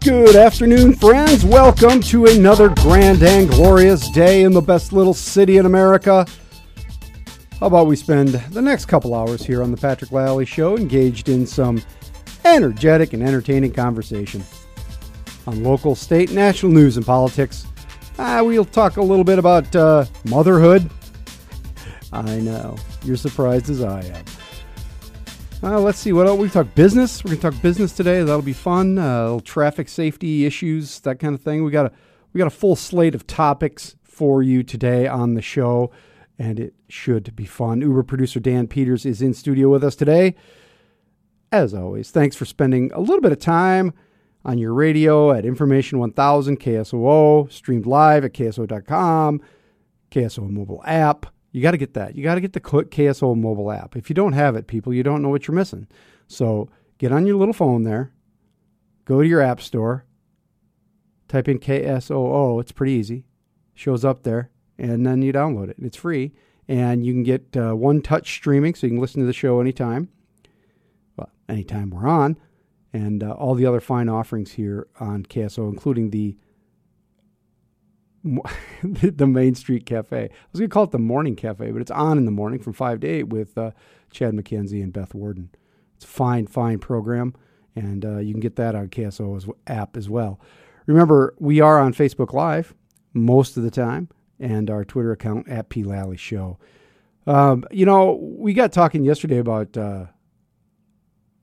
Good afternoon, friends. Welcome to another grand and glorious day in the best little city in America. How about we spend the next couple hours here on the Patrick Lally Show engaged in some energetic and entertaining conversation on local, state, national news and politics. Uh, we'll talk a little bit about uh, motherhood. I know. You're surprised as I am. Uh, let's see what else. We talk business. We're gonna talk business today. That'll be fun. Uh, traffic safety issues, that kind of thing. We got a we got a full slate of topics for you today on the show, and it should be fun. Uber producer Dan Peters is in studio with us today. As always, thanks for spending a little bit of time on your radio at Information 1000 KSOO, streamed live at KSO.com, KSO mobile app. You got to get that. You got to get the KSO mobile app. If you don't have it, people, you don't know what you're missing. So get on your little phone there, go to your app store, type in KSOO. It's pretty easy. Shows up there, and then you download it. It's free, and you can get uh, one touch streaming, so you can listen to the show anytime. Well, anytime we're on, and uh, all the other fine offerings here on KSO, including the the Main Street Cafe. I was going to call it the Morning Cafe, but it's on in the morning from 5 to 8 with uh, Chad McKenzie and Beth Warden. It's a fine, fine program, and uh, you can get that on KSO's app as well. Remember, we are on Facebook Live most of the time, and our Twitter account at P. Lally Show. Um, you know, we got talking yesterday about uh,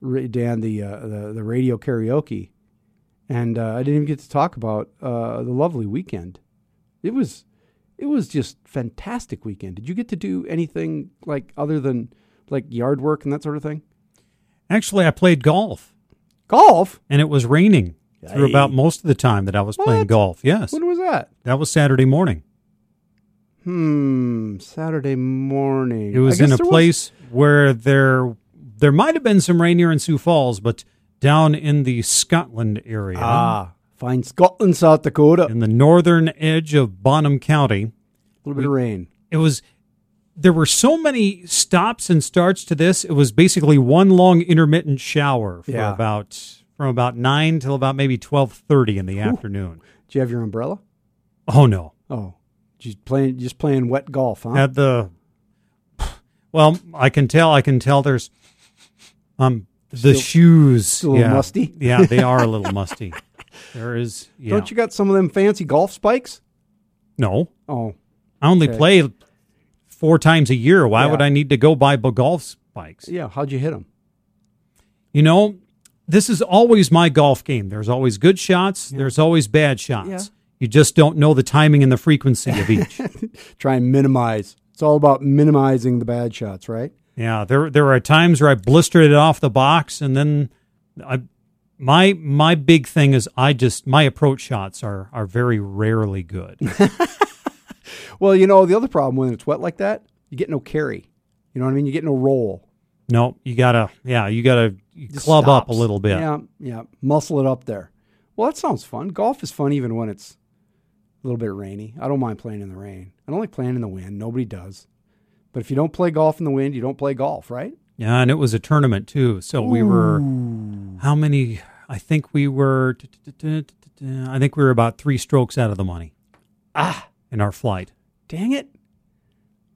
Dan the, uh, the the radio karaoke, and uh, I didn't even get to talk about uh, the lovely weekend it was it was just fantastic weekend. Did you get to do anything like other than like yard work and that sort of thing? Actually, I played golf. Golf? And it was raining through about most of the time that I was What? playing golf. Yes. When was that? That was Saturday morning. Hmm, Saturday morning. It was in a place where there there might have been some rain here in Sioux Falls, but down in the Scotland area, Ah, fine Scotland, South Dakota. in the northern edge of Bon Homme County, A little bit of rain. it was there were so many stops and starts to this. It was basically one long intermittent shower for Yeah. about from about nine till about maybe twelve thirty in the afternoon. Do you have your umbrella? Oh no. Oh, just playing just playing wet golf, huh? At the well, I can tell. I can tell. There's um the Still- shoes. still a little yeah. musty? yeah, they are a little musty. There is. Yeah. Don't you got some of them fancy golf spikes? No, Oh, I only Okay. play four times a year. Why Yeah. would I need to go buy golf spikes? yeah. How'd you hit them? You know, this is always my golf game. There's always good shots. There's always bad shots. Yeah. You just don't know the timing and the frequency of each. Try and minimize. It's all about minimizing the bad shots, right? Yeah, there there are times where I blistered it off the box, and then I my my big thing is I just my approach shots are are very rarely good. Well, you know, the other problem when it's wet like that, you get no carry. You know what I mean? You get no roll. no, you gotta yeah you gotta club up a little bit. Yeah, yeah. Muscle it up there. Well, that sounds fun. Golf is fun even when it's a little bit rainy. I don't mind playing in the rain. I don't like playing in the wind. Nobody does. But if you don't play golf in the wind, you don't play golf, right? Yeah, and it was a tournament too. So we were how many? I think we were. I think we were about three strokes out of the money. Ah, in our flight. dang it.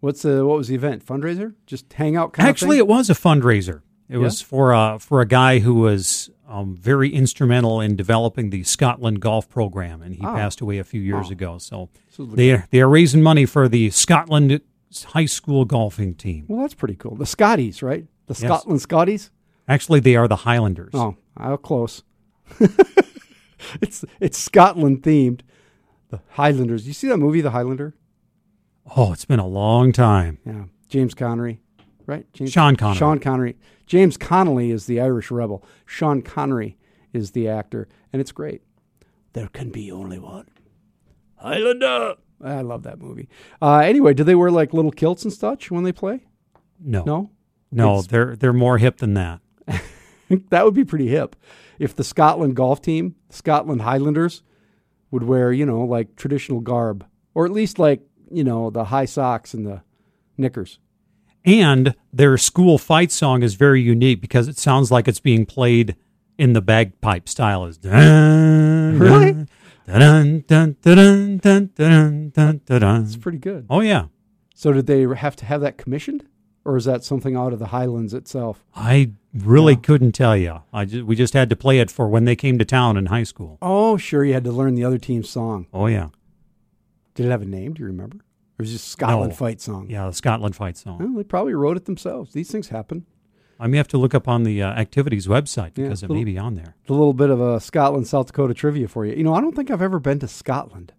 What's the what was the event? Fundraiser? Just hang out kind Actually, it was a fundraiser. It was for a for a guy who was um, very instrumental in developing the Scotland golf program, and he Ah. passed away a few years Oh. ago. So they they are raising money for the Scotland high school golfing team. well, that's pretty cool. The Scotties, right? The Yes. Scotland Scotties? Actually, they are the Highlanders. Oh, how close. it's it's Scotland themed. The Highlanders. You see that movie, The Highlander? Oh, it's been a long time. Yeah, James Connery, right? James, Sean Connery. Sean Connery. James Connolly is the Irish rebel. Sean Connery is the actor, and it's great. There can be only one Highlander. I love that movie. Uh, anyway, do they wear like little kilts and such when they play? No, No, no, It's- they're they're more hip than that. that would be pretty hip. If the Scotland golf team, Scotland Highlanders, would wear, you know, like traditional garb, or at least like, you know, the high socks and the knickers. And their school fight song is very unique because it sounds like it's being played in the bagpipe style is Really? It's pretty good. Oh yeah, So did they have to have that commissioned, or is that something out of the Highlands itself? I really Yeah. couldn't tell you. I just, we just had to play it for when they came to town in high school. Oh, sure. You had to learn the other team's song. Oh yeah, Did it have a name? Do you remember? Or was it just Scotland No. fight song? yeah, the Scotland fight song. Well, they probably wrote it themselves. These things happen. I may have to look up on the uh, activities website Yeah, because it little- may be on there. A little bit of a Scotland, South Dakota trivia for you. You know, I don't think I've ever been to Scotland.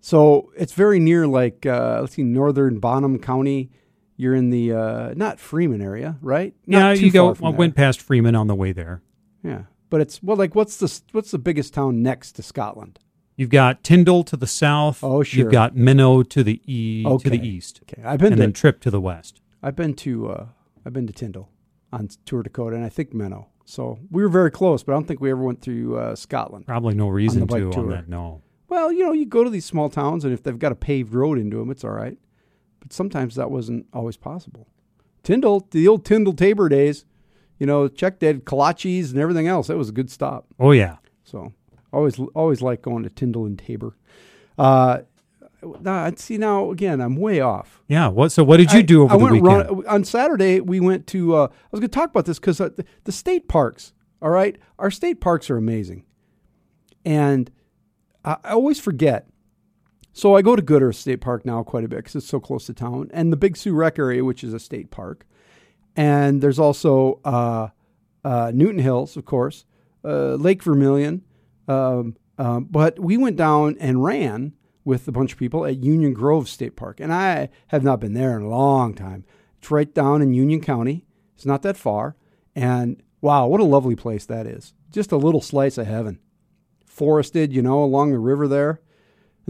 So it's very near, like, uh, let's see, northern Bon Homme County. You're in the, uh, not Freeman area, right? Not yeah, you go. I went past Freeman on the way there. Yeah. But it's, well, like, what's the, what's the biggest town next to Scotland? You've got Tyndall to the south. Oh, sure. You've got Menno to the e to the east, Okay. I've been and to, then Tripp to the west. I've been to, uh, I've been to Tyndall on Tour de Kota and I think Menno. So we were very close, but I don't think we ever went through uh, Scotland. Probably no reason bike to on that. No. Well, you know, you go to these small towns, and if they've got a paved road into them, it's all right. But sometimes that wasn't always possible. Tyndall, the old Tyndall Tabor days, you know, check did kolaches and everything else. That was a good stop. Oh yeah. So always, always like going to Tyndall and Tabor. Uh, now, see now again, I'm way off. Yeah. What? So what did you I- do over I the went weekend? run- on Saturday. We went to. Uh, I was going to talk about this because uh, the, the state parks. All right, our state parks are amazing, and I, I always forget. So I go to Good Earth State Park now quite a bit because it's so close to town, and the Big Sioux Rec area, which is a state park, and there's also uh, uh, Newton Hills, of course, uh, Lake Vermillion. Um, um, but we went down and ran with a bunch of people at Union Grove State Park, and I have not been there in a long time. It's right down in Union County. It's not that far, and wow, what a lovely place that is! Just a little slice of heaven, forested, you know, along the river there.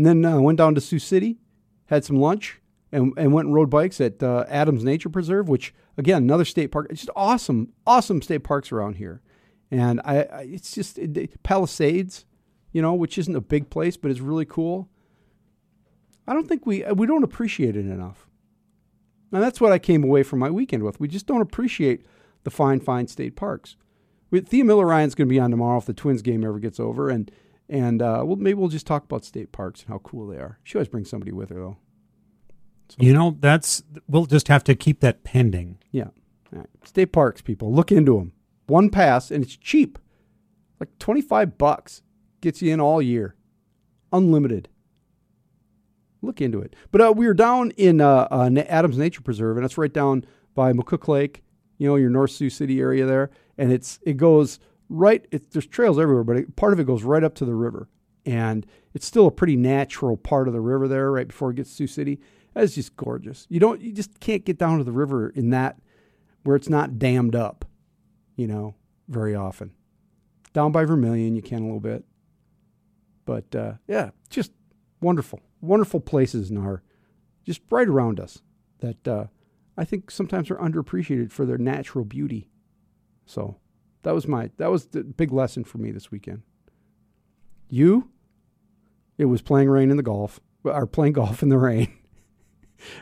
And then uh, went down to Sioux City, had some lunch, and, and went and rode bikes at uh, Adams Nature Preserve, which again another state park. It's just awesome, awesome state parks around here. And I, I it's just it, Palisades, you know, which isn't a big place, but it's really cool. I don't think we we don't appreciate it enough. And that's what I came away from my weekend with. We just don't appreciate the fine, fine state parks. Thea Miller Ryan's going to be on tomorrow if the Twins game ever gets over, and and uh, well, maybe we'll just talk about state parks and how cool they are. She always brings somebody with her though. you know, that's we'll just have to keep that pending. Yeah, All right. state parks, people, look into them. One pass, and it's cheap, like twenty five bucks, gets you in all year, unlimited. Look into it. But uh, we were down in uh, uh, Adams Nature Preserve, and it's right down by McCook Lake. You know your North Sioux City area there, and it's it goes right. It, there's trails everywhere, but it, part of it goes right up to the river, and it's still a pretty natural part of the river there, right before it gets to Sioux City. That's just gorgeous. You don't, you just can't get down to the river in that where it's not dammed up, you know, very often. Down by Vermillion, you can a little bit, but uh, yeah, just wonderful, wonderful places in our, just right around us that uh, I think sometimes are underappreciated for their natural beauty. So that was my that was the big lesson for me this weekend. You, it was playing rain in the golf, or playing golf in the rain,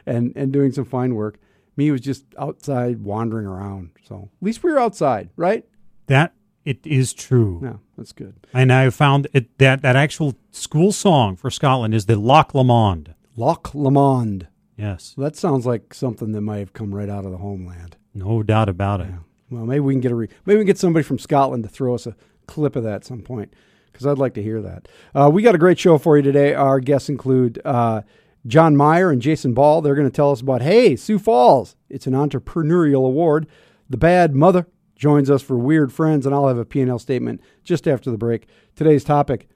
and and doing some fine work. Me was just outside wandering around. So at least we were outside, right? That it is true. Yeah, that's good. And I found it that that actual school song for Scotland is the Loch Lomond. Loch Lomond. Yes, So that sounds like something that might have come right out of the homeland. no doubt about it. Yeah. Well, maybe we can get a re- maybe we can get somebody from Scotland to throw us a clip of that at some point because I'd like to hear that. Uh, we got a great show for you today. Our guests include uh, John Meyer and Jason Ball. They're going to tell us about Hey Sioux Falls. It's an entrepreneurial award. The Bad Mother joins us for Weird Friends, and I'll have a P&L statement just after the break. Today's topic: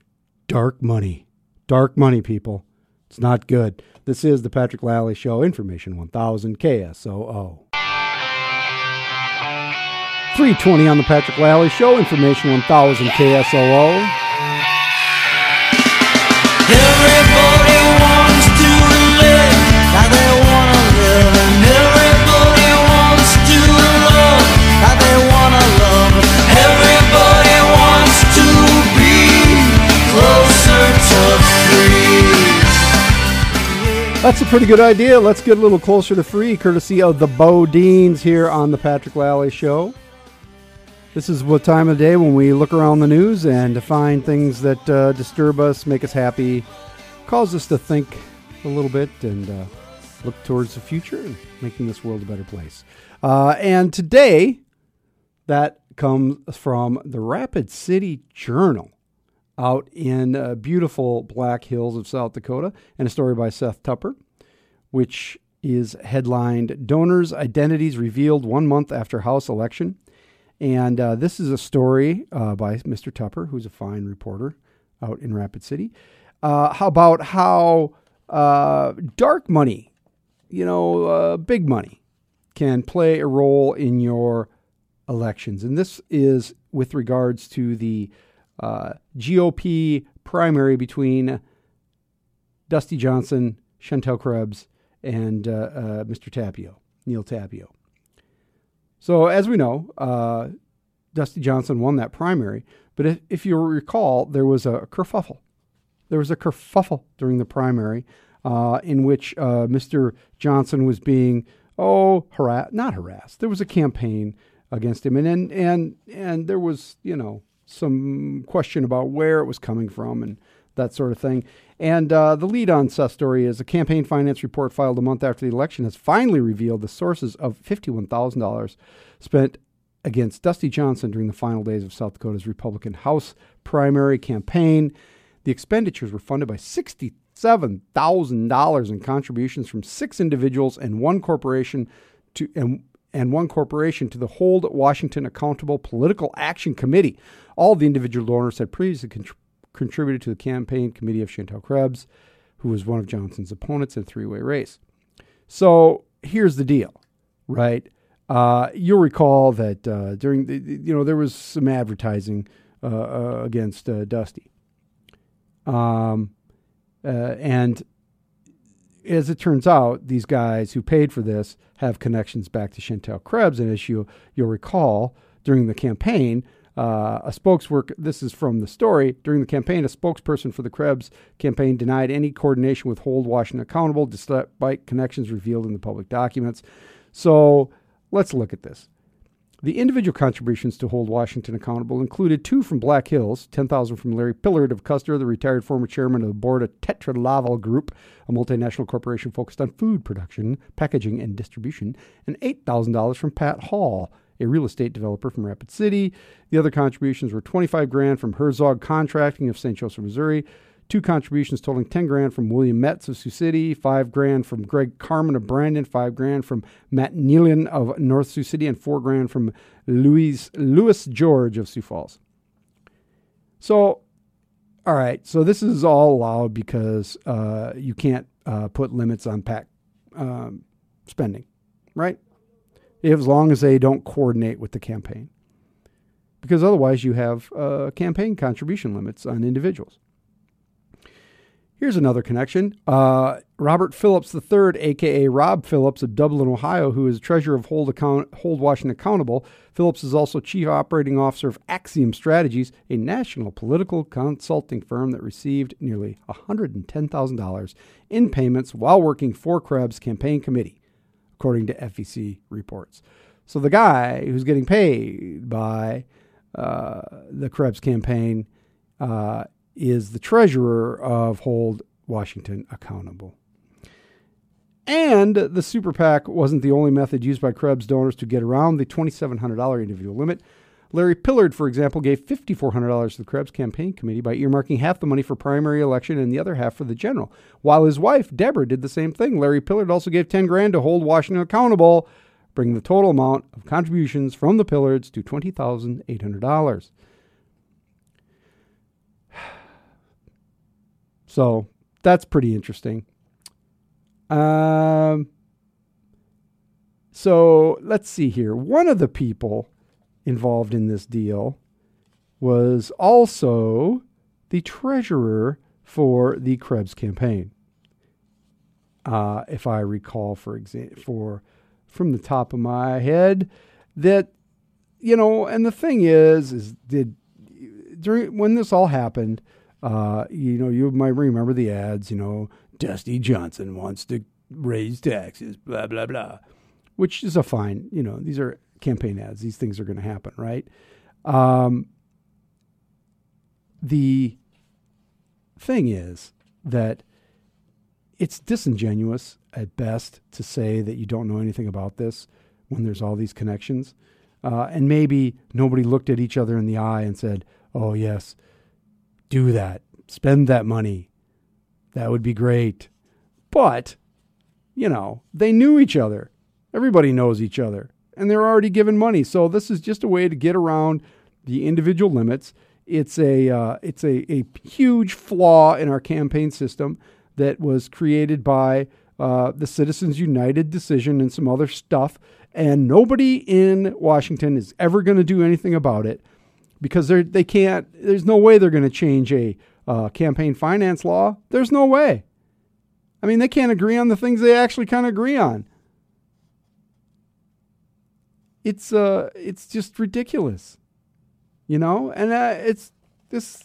dark money. Dark money, people. It's not good. This is the Patrick Lally Show. Information 1000 KSOO. 320 on the Patrick Lally Show. Information 1000 KSOO. Everybody wants to live how they wanna live, and everybody wants to love how they wanna love. Everybody wants to be closer to free. That's a pretty good idea. Let's get a little closer to free, courtesy of the BoDeans here on the Patrick Lally Show. This is what time of day when we look around the news and to find things that uh, disturb us, make us happy, cause us to think a little bit, and uh, look towards the future and making this world a better place. Uh, and today, that comes from the Rapid City Journal out in uh, beautiful Black Hills of South Dakota, and a story by Seth Tupper, which is headlined Donors' Identities Revealed One Month After House Election. And uh, this is a story uh, by Mr. Tupper, who's a fine reporter out in Rapid City, uh, how about how uh, dark money, you know, uh, big money, can play a role in your elections. And this is with regards to the uh, GOP primary between Dusty Johnson, Shantel Krebs, and Mr. Tapio, Neal Tapio. So, as we know, uh, Dusty Johnson won that primary. But if, if you recall, there was a kerfuffle. There was a kerfuffle during the primary uh, in which uh, Mr. Johnson was being, oh, harassed, not harassed. There was a campaign against him. And, and, and, and there was, you know, some question about where it was coming from and that sort of thing. And uh, the lead on Seth's story is a campaign finance report filed a month after the election has finally revealed the sources of $51,000 spent against Dusty Johnson during the final days of South Dakota's Republican House primary campaign. The expenditures were funded by $67,000 in contributions from six individuals and one corporation to and and one corporation to the Hold Washington Accountable Political Action Committee. All the individual donors had previously contributed to the campaign committee of Shantel Krebs, who was one of Johnson's opponents in a three way race. So here's the deal, right? Uh, you'll recall that uh, during the, you know, there was some advertising uh, uh against uh, Dusty. Um, uh, and as it turns out, these guys who paid for this have connections back to Chantel Krebs. And as you, you'll recall, during the campaign, uh, a spokeswork, this is from the story. During the campaign, a spokesperson for the Krebs campaign denied any coordination with Hold Washington accountable despite connections revealed in the public documents. So let's look at this. The individual contributions to hold Washington accountable included two from Black Hills, 10000 from Larry Pillard of Custer, the retired former chairman of the board of Tetra Laval Group, a multinational corporation focused on food production, packaging, and distribution, and $8,000 from Pat Hall, a real estate developer from Rapid City. The other contributions were 25 grand from Herzog Contracting of St. Joseph, Missouri, two contributions totaling 10 grand from William Metz of Sioux City, five grand from Greg Carmen of Brandon, five grand from Matt Nealon of North Sioux City, and four grand from Louis, Louis George of Sioux Falls. So, all right, so this is all allowed because uh, you can't uh, put limits on PAC um, spending, right? As long as they don't coordinate with the campaign. Because otherwise, you have uh, campaign contribution limits on individuals. Here's another connection. Uh, Robert Phillips III, aka Rob Phillips of Dublin, Ohio, who is treasurer of Hold, Account- Hold Washington Accountable. Phillips is also chief operating officer of Axiom Strategies, a national political consulting firm that received nearly $110,000 in payments while working for Krebs' campaign committee according to FEC reports. So the guy who's getting paid by uh, the Krebs campaign uh, is the treasurer of Hold Washington Accountable. And the super PAC wasn't the only method used by Krebs donors to get around the $2,700 individual limit. Larry Pillard, for example, gave $5,400 to the Krebs campaign committee by earmarking half the money for primary election and the other half for the general. While his wife, Deborah, did the same thing. Larry Pillard also gave 10 grand to hold Washington accountable, bringing the total amount of contributions from the Pillards to $20,800. So that's pretty interesting. Um, so let's see here. One of the people involved in this deal was also the treasurer for the Krebs campaign. Uh, if I recall, for example, for from the top of my head, that you know, and the thing is, is did during when this all happened, uh, you know, you might remember the ads. You know, Dusty Johnson wants to raise taxes, blah blah blah, which is a fine. You know, these are campaign ads. These things are going to happen, right? Um, the thing is that it's disingenuous at best to say that you don't know anything about this when there's all these connections. Uh, and maybe nobody looked at each other in the eye and said, oh, yes, do that, spend that money. That would be great. But, you know, they knew each other. Everybody knows each other. And they're already given money. So this is just a way to get around the individual limits. It's a uh, it's a, a huge flaw in our campaign system that was created by uh, the Citizens United decision and some other stuff. And nobody in Washington is ever going to do anything about it because they they can't. There's no way they're going to change a uh, campaign finance law. There's no way. I mean, they can't agree on the things they actually kind of agree on. It's uh, it's just ridiculous, you know. And uh, it's this,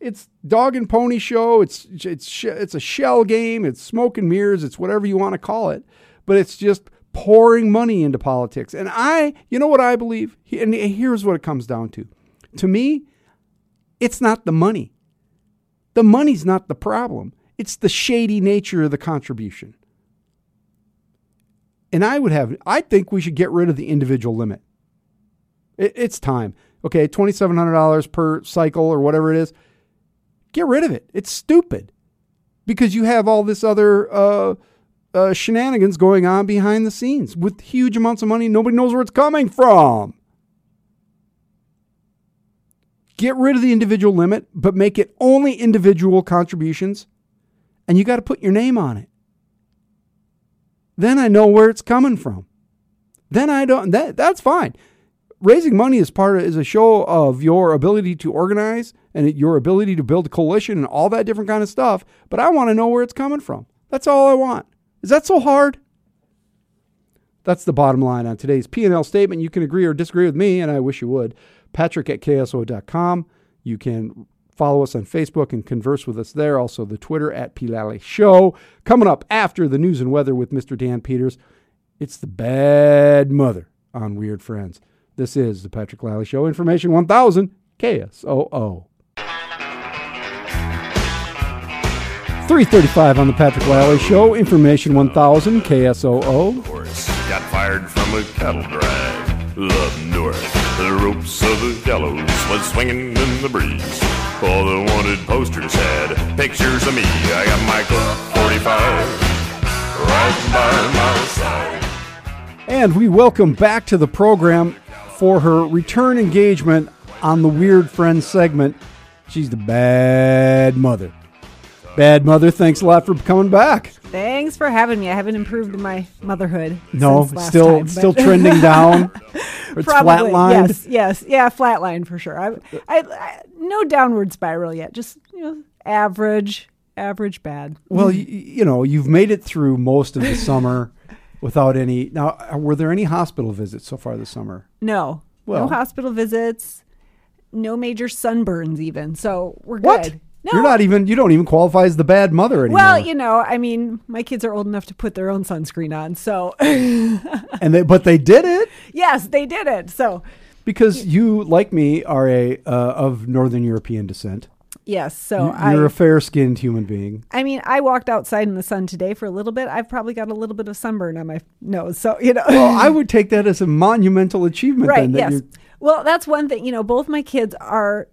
it's dog and pony show. It's it's it's a shell game. It's smoke and mirrors. It's whatever you want to call it. But it's just pouring money into politics. And I, you know what I believe? And here's what it comes down to. To me, it's not the money. The money's not the problem. It's the shady nature of the contribution. And I would have, I think we should get rid of the individual limit. It, it's time. Okay, $2,700 per cycle or whatever it is. Get rid of it. It's stupid because you have all this other uh, uh, shenanigans going on behind the scenes with huge amounts of money. Nobody knows where it's coming from. Get rid of the individual limit, but make it only individual contributions, and you got to put your name on it. Then I know where it's coming from. Then I don't. That that's fine. Raising money is part of, is a show of your ability to organize and your ability to build a coalition and all that different kind of stuff. But I want to know where it's coming from. That's all I want. Is that so hard? That's the bottom line on today's P&L statement. You can agree or disagree with me, and I wish you would. Patrick at KSO.com. You can follow us on Facebook and converse with us there. Also, the Twitter at P. Lally Show. Coming up after the news and weather with Mr. Dan Peters, it's the bad mother on Weird Friends. This is the Patrick Lally Show. Information 1000 KSOO. 335 on the Patrick Lally Show. Information 1000 KSOO. horse got fired from a cattle drag up north. The ropes of the gallows was swinging in the breeze. All the wanted posters had pictures of me. I got my Colt 45 right by my side. And we welcome back to the program for her return engagement on the Weird Friends segment. She's the bad mother. Bad mother, thanks a lot for coming back. Thanks for having me. I haven't improved my motherhood. No, still time, still trending down. It's Probably, flatlined. Yes, yes, yeah, flatline for sure. I, I, I, no downward spiral yet. Just you know, average, average bad. Well, you, you know, you've made it through most of the summer without any. Now, were there any hospital visits so far this summer? No, Well- no hospital visits, no major sunburns even. So we're What? No, You're not even. You don't even qualify as the bad mother anymore. Well, you know, I mean, my kids are old enough to put their own sunscreen on. So and they, but they did it yes, they did it. So because you, like me, are a uh, of Northern European descent. yes, so I. You're a fair-skinned human being. I mean, I walked outside in the sun today for a little bit. I've probably got a little bit of sunburn on my nose. So, you know. Well, I would take that as a monumental achievement. right, then, that yes. Well, that's one thing. You know, both my kids are,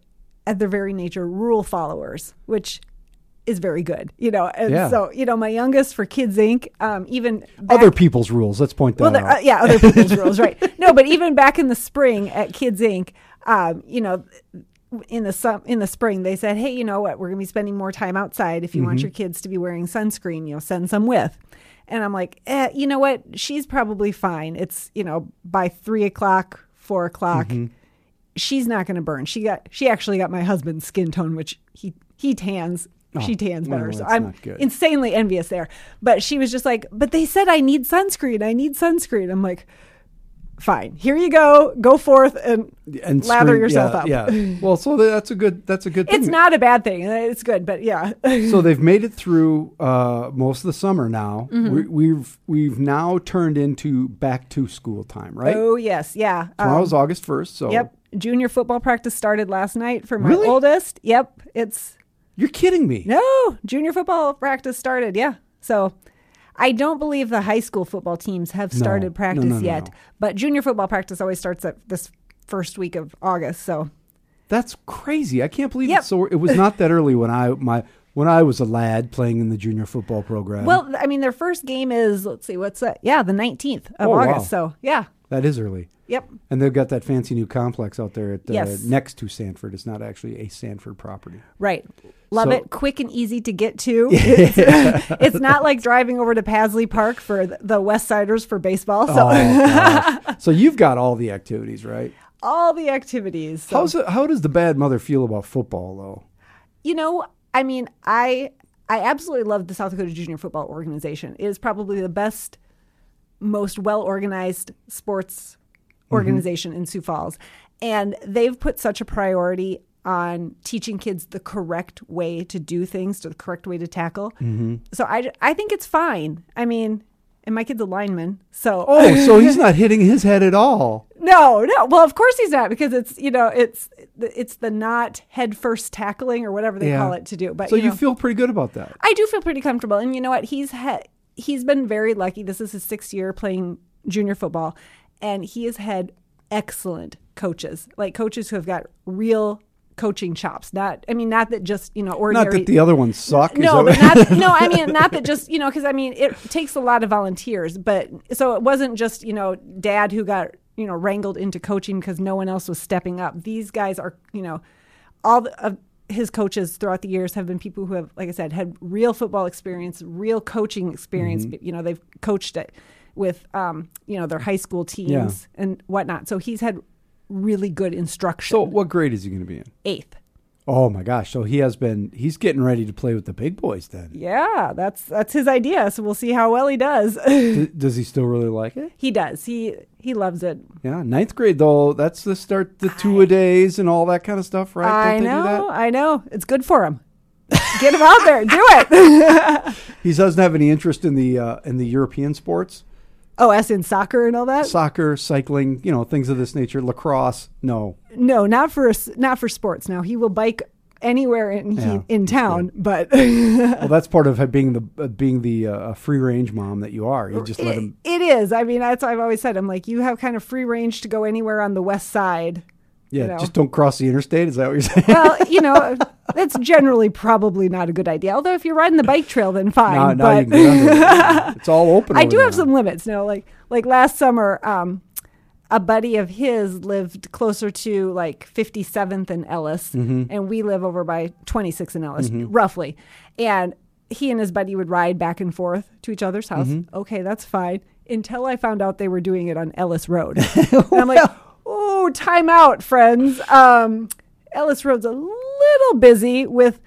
at their very nature, rule followers, which is very good. You know, and Yeah. so, you know, my youngest for Kids Inc., um, even. Back, Other people's rules. Let's point that well, out. uh, yeah, other people's rules, right? No, but even back in the spring at Kids Inc., um, you know, in the sum, in the spring, they said, "Hey, you know what? We're going to be spending more time outside. If you want your kids to be wearing sunscreen, you know, send some with." And I'm like, eh, you know what? She's probably fine. It's you know by three o'clock, four o'clock, she's not going to burn. She got she actually got my husband's skin tone, which he he tans. she tans Oh, well, better, so I'm insanely envious there. But she was just like, "But they said I need sunscreen. I need sunscreen." I'm like, "Fine, here you go. Go forth and, and lather screen- yourself yeah, up." Yeah. Well, so that's a good. That's a good thing. It's not a bad thing. It's good, but yeah. so they've made it through uh, most of the summer now. Mm-hmm. We, we've we've now turned into back to school time, right? Oh yes, yeah. Um, Tomorrow's August first, so Yep. Junior football practice started last night for my Really? oldest. Yep, it's You're kidding me. no junior football practice started. Yeah, so I don't believe the high school football teams have started No, practice no, no, yet, but junior football practice always starts at this first week of August. So That's crazy. I can't believe Yep. it's so. It was not that early when I my when I was a lad playing in the junior football program. well, I mean, their first game is let's see, what's that? Yeah, the nineteenth of Oh, wow. August. So yeah, that is early. yep. And they've got that fancy new complex out there at uh, Yes. next to Sanford. It's not actually a Sanford property. Right. Love So- it. Quick and easy to get to. It's, it's not like driving over to Pasley Park for the- the West Siders for baseball. So Oh, so you've got all the activities, right? all the activities. So, How's it, how does the bad mother feel about football, though? you know, I mean, I I absolutely love the South Dakota Junior Football Organization. It is probably the best, most well organized sports mm-hmm. organization in Sioux Falls, and they've put such a priority on teaching kids the correct way to do things, to the correct way to tackle. Mm-hmm. So I I think it's fine. I mean. And my kid's a lineman, so Oh, so he's not hitting his head at all. no, no. Well, of course he's not because it's you know it's it's the not head first tackling or whatever they Yeah. call it to do. But So you, you, feel pretty good about that. I do feel pretty comfortable, and you know what? He's had he's been very lucky. This is his sixth year playing junior football, and he has had excellent coaches, like coaches who have got real coaching chops. Not, I mean, not that just you know ordinary. Not that the other ones suck. no, but not no. I mean, not that just you know, because I mean, it takes a lot of volunteers. But so it wasn't just you know, dad who got you know wrangled into coaching because no one else was stepping up. These guys are you know, all the, of his coaches throughout the years have been people who have, like I said, had real football experience, real coaching experience. Mm-hmm. You know, they've coached it with um, you know their high school teams and whatnot. So he's had really good instruction. so what grade is he going to be in? eighth. Oh my gosh! So he has been. He's getting ready to play with the big boys. Then Yeah, that's that's his idea. So we'll see how well he does. D- does he still really like it? He does. He he loves it. Yeah, ninth grade though. That's the start. The two a days and all that kind of stuff, right? I Don't they do know. that? I know. It's good for him. Get him out there. Do it. He doesn't have any interest in the uh, in the European sports, oh, as in soccer and all that. soccer, cycling, you know, things of this nature. Lacrosse, no. no, not for not for sports. Now he will bike anywhere in he, in town, but Well, that's part of being the uh, being the uh, free range mom that you are. You just let him. it is. I mean, that's what I've always said. I'm like, you have kind of free range to go anywhere on the west side. Yeah, you know. just don't cross the interstate. Is that what you're saying? Well, you know, that's generally probably not a good idea. Although if you're riding the bike trail, then fine. you but it. It's all open. I do have some limits. No, like like last summer, um, a buddy of his lived closer to like 57th and Ellis, Mm-hmm. and we live over by 26th and Ellis, roughly. And he and his buddy would ride back and forth to each other's house. Mm-hmm. Okay, that's fine. Until I found out they were doing it on Ellis Road, and I'm like, "Oh, time out, friends. Um, Ellis Road's a little busy with."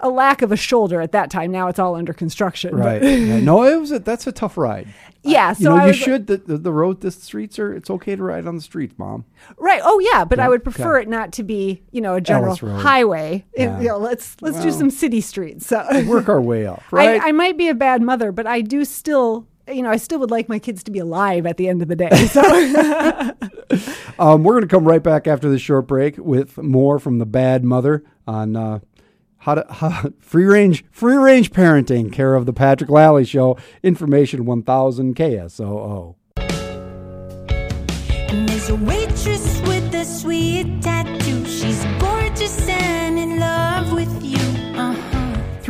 A lack of a shoulder at that time. Now it's all under construction. Right. Yeah, No, it was a, that's a tough ride. yeah. you So know, I you was, uh, should. The, the the road, the streets are. It's okay to ride on the streets, mom. Right. Oh yeah, but Yeah, I would prefer okay. it not to be, you know, a general highway. It- Yeah. you know, let's let's do some city streets. So Work our way up, right? I, I might be a bad mother, but I do still, you know, I still would like my kids to be alive at the end of the day. So Um, we're going to come right back after this short break with more from the bad mother on uh, how to how, free range free range parenting. Care of the Patrick Lally Show. Information one thousand KSOO. And there's a waitress with a sweet tattoo.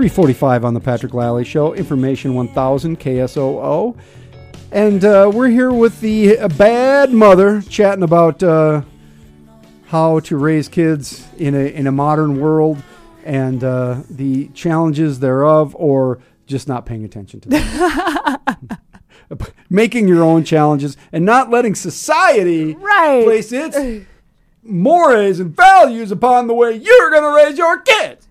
345 on the Patrick Lally Show, Information 1000 KSOO. And uh, we're here with the uh, bad mother chatting about uh, how to raise kids in a, in a modern world and uh, the challenges thereof, or just not paying attention to them. Making your own challenges and not letting society right. place its mores and values upon the way you're going to raise your kids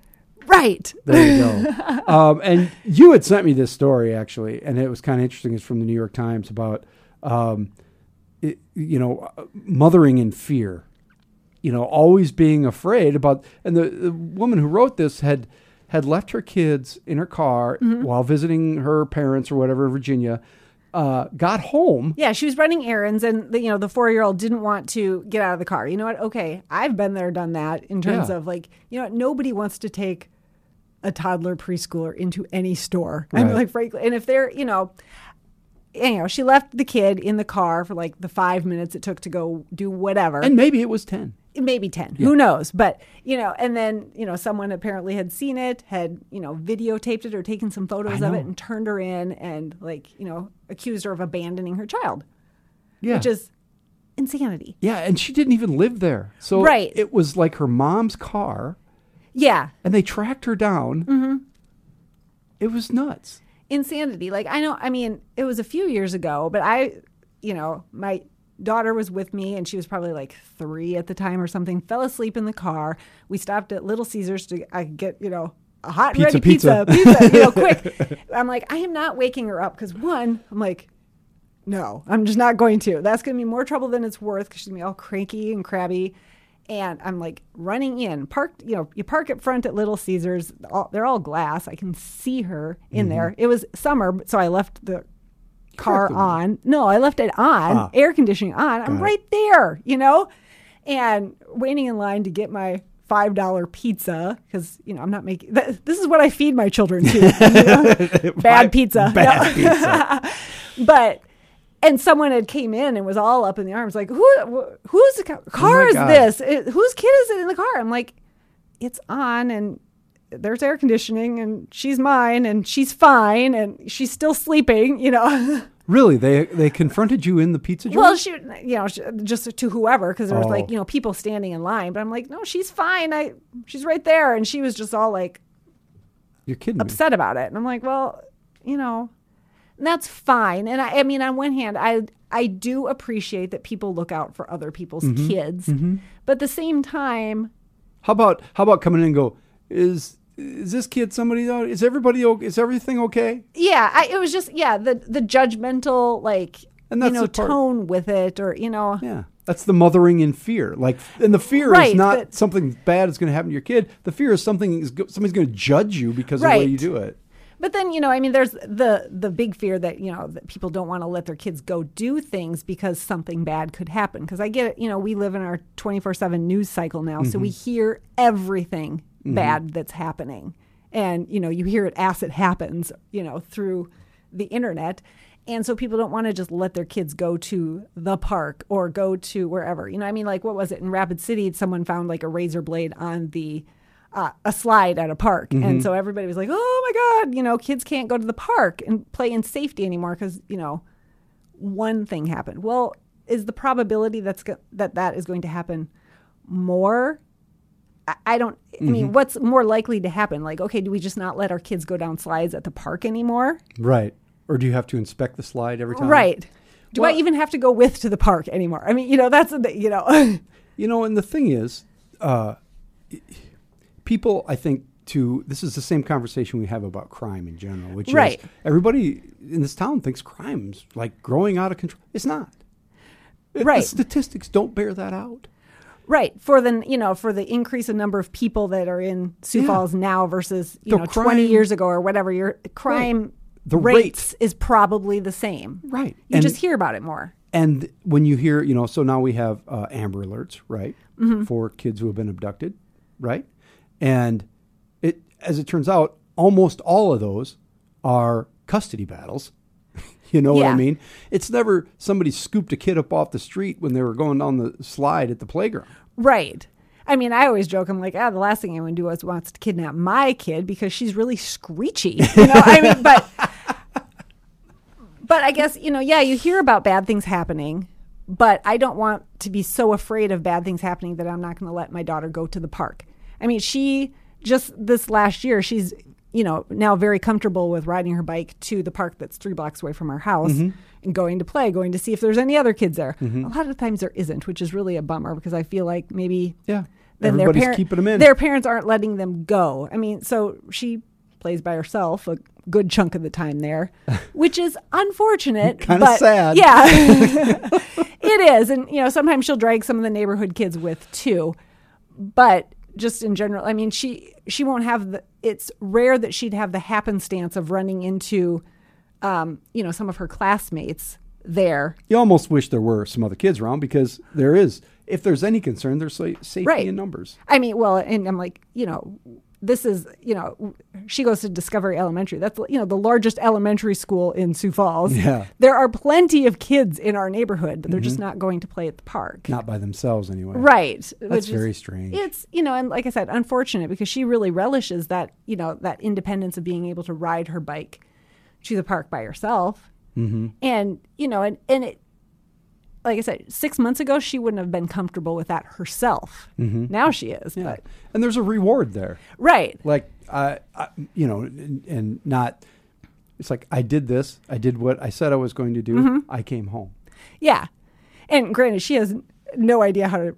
right. There you go. um, and you had sent me this story actually, and it was kind of interesting. It's from the New York Times about, um, it, you know, uh, mothering in fear. You know, always being afraid about. And the, the woman who wrote this had had left her kids in her car while visiting her parents or whatever in Virginia, uh, got home. Yeah, she was running errands, and the, you know the four year old didn't want to get out of the car. You know what? Okay, I've been there, done that. In terms Yeah. of like, you know, what? nobody wants to take a toddler preschooler into any store. Right. like, frankly, and if they're, you know, anyhow, she left the kid in the car for like the five minutes it took to go do whatever And maybe it was 10. maybe 10 who knows but you know and then you know someone apparently had seen it had you know videotaped it or taken some photos of it and turned her in and like you know accused her of abandoning her child Yeah. which is insanity yeah, and she didn't even live there. So Right. it was like her mom's car, yeah and they tracked her down. Mm-hmm. It was nuts. insanity like i know i mean it was a few years ago but i you know my daughter was with me and she was probably like three at the time or something fell asleep in the car we stopped at little caesars to i could get you know a hot and Pizza, ready pizza pizza. pizza, you know quick i'm like i am not waking her up because one i'm like no i'm just not going to that's going to be more trouble than it's worth because she's going to be all cranky and crabby and i'm like running in parked you know you park up front at little caesars all, they're all glass i can see her in there it was summer so i left the car on no i left it on Ah. air conditioning on i'm Got it. right there you know and waiting in line to get my five dollar pizza because you know i'm not making th- this is what i feed my children to you know? bad pizza Bad No. pizza. but and someone had came in and was all up in the arms like who wh- whose ca- oh car is God. this It- whose kid is it in the car i'm like it's on and there's air conditioning and she's mine and she's fine and she's still sleeping you know Really? They they confronted you in the pizza joint? well she you know she, just to whoever because there was Oh. like you know people standing in line but i'm like no she's fine i she's right there and she was just all like You're kidding me. upset about it. And I'm like, well, you know, and that's fine. And I, I mean, on one hand, I I do appreciate that people look out for other people's Mm-hmm. kids, but at the same time, How about how about coming in and go, is is this kid somebody is everybody okay? Is everything okay? yeah, I, it was just yeah the the judgmental like And you that's know tone with it, or you know, Yeah. That's the mothering in fear. Like, and the fear Right, is not something bad is going to happen to your kid. The fear is something is somebody's going to judge you because of the way you do it. But then you know, I mean, there's the the big fear that you know that people don't want to let their kids go do things because something bad could happen. Because I get it, you know, we live in our twenty four seven news cycle now, so we mm-hmm. hear everything mm-hmm. bad that's happening, and you know, you hear it as it happens, you know, through the internet. And so people don't want to just let their kids go to the park or go to wherever. You know, I mean, like what was it in Rapid City? Someone found like a razor blade on the uh, a slide at a park, and so everybody was like, "Oh my god!" You know, kids can't go to the park and play in safety anymore because you know one thing happened. Well, is the probability that's go- that that is going to happen more? I, I don't. I mean, what's more likely to happen? Like, okay, do we just not let our kids go down slides at the park anymore? Right. Or do you have to inspect the slide every time? Right. Do I even have to go with to the park anymore? I mean, you know, that's the you know. You know, and the thing is, uh, people, I think, to this is the same conversation we have about crime in general, which Right. is everybody in this town thinks crime's like growing out of control. It's not. Right. The statistics don't bear that out. Right. For the you know, for the increase in number of people that are in Sioux Yeah. Falls now versus, you The know, crime- twenty years ago or whatever, your crime The rates is probably the same. Right. You And- just hear about it more. And when you hear, you know, so now we have uh, Amber Alerts, right, Mm-hmm. for kids who have been abducted, right? And it, as it turns out, almost all of those are custody battles. you know what I mean? It's never somebody scooped a kid up off the street when they were going down the slide at the playground. Right. I mean, I always joke. I'm like, ah, the last thing anyone do is wants to kidnap my kid because she's really screechy. You know, I mean, but but I guess you know, yeah, you hear about bad things happening, but I don't want to be so afraid of bad things happening that I'm not going to let my daughter go to the park. I mean, she just this last year, she's you know now very comfortable with riding her bike to the park that's three blocks away from our house Mm-hmm. and going to play, going to see if there's any other kids there. A lot of times there isn't, which is really a bummer because I feel like maybe Yeah. then their parent, keeping them in. Their parents aren't letting them go. I mean, so she plays by herself a good chunk of the time there, which is unfortunate. Kinda but- sad. Yeah, it is, and you know sometimes she'll drag some of the neighborhood kids with too. But just in general, I mean, she she won't have the. It's rare that she'd have the happenstance of running into um, you know, some of her classmates there. You almost wish there were some other kids around because there is. If there's any concern, there's sa- safety Right. in numbers. I mean, well, and I'm like, you know, this is, you know, she goes to Discovery Elementary. That's, you know, the largest elementary school in Sioux Falls. Yeah. There are plenty of kids in our neighborhood, but they're just not going to play at the park. Not by themselves, anyway. Right. That's very strange. It's, you know, and like I said, unfortunate because she really relishes that, you know, that independence of being able to ride her bike to the park by herself. Mm-hmm. And, you know, and, and it, like I said, six months ago, she wouldn't have been comfortable with that herself. Now she is. Mm-hmm. Yeah. But, And there's a reward there. right. Like, I, I you know, and, and not, it's like, I did this. I did what I said I was going to do. Mm-hmm. I came home. Yeah. And granted, she has no idea how to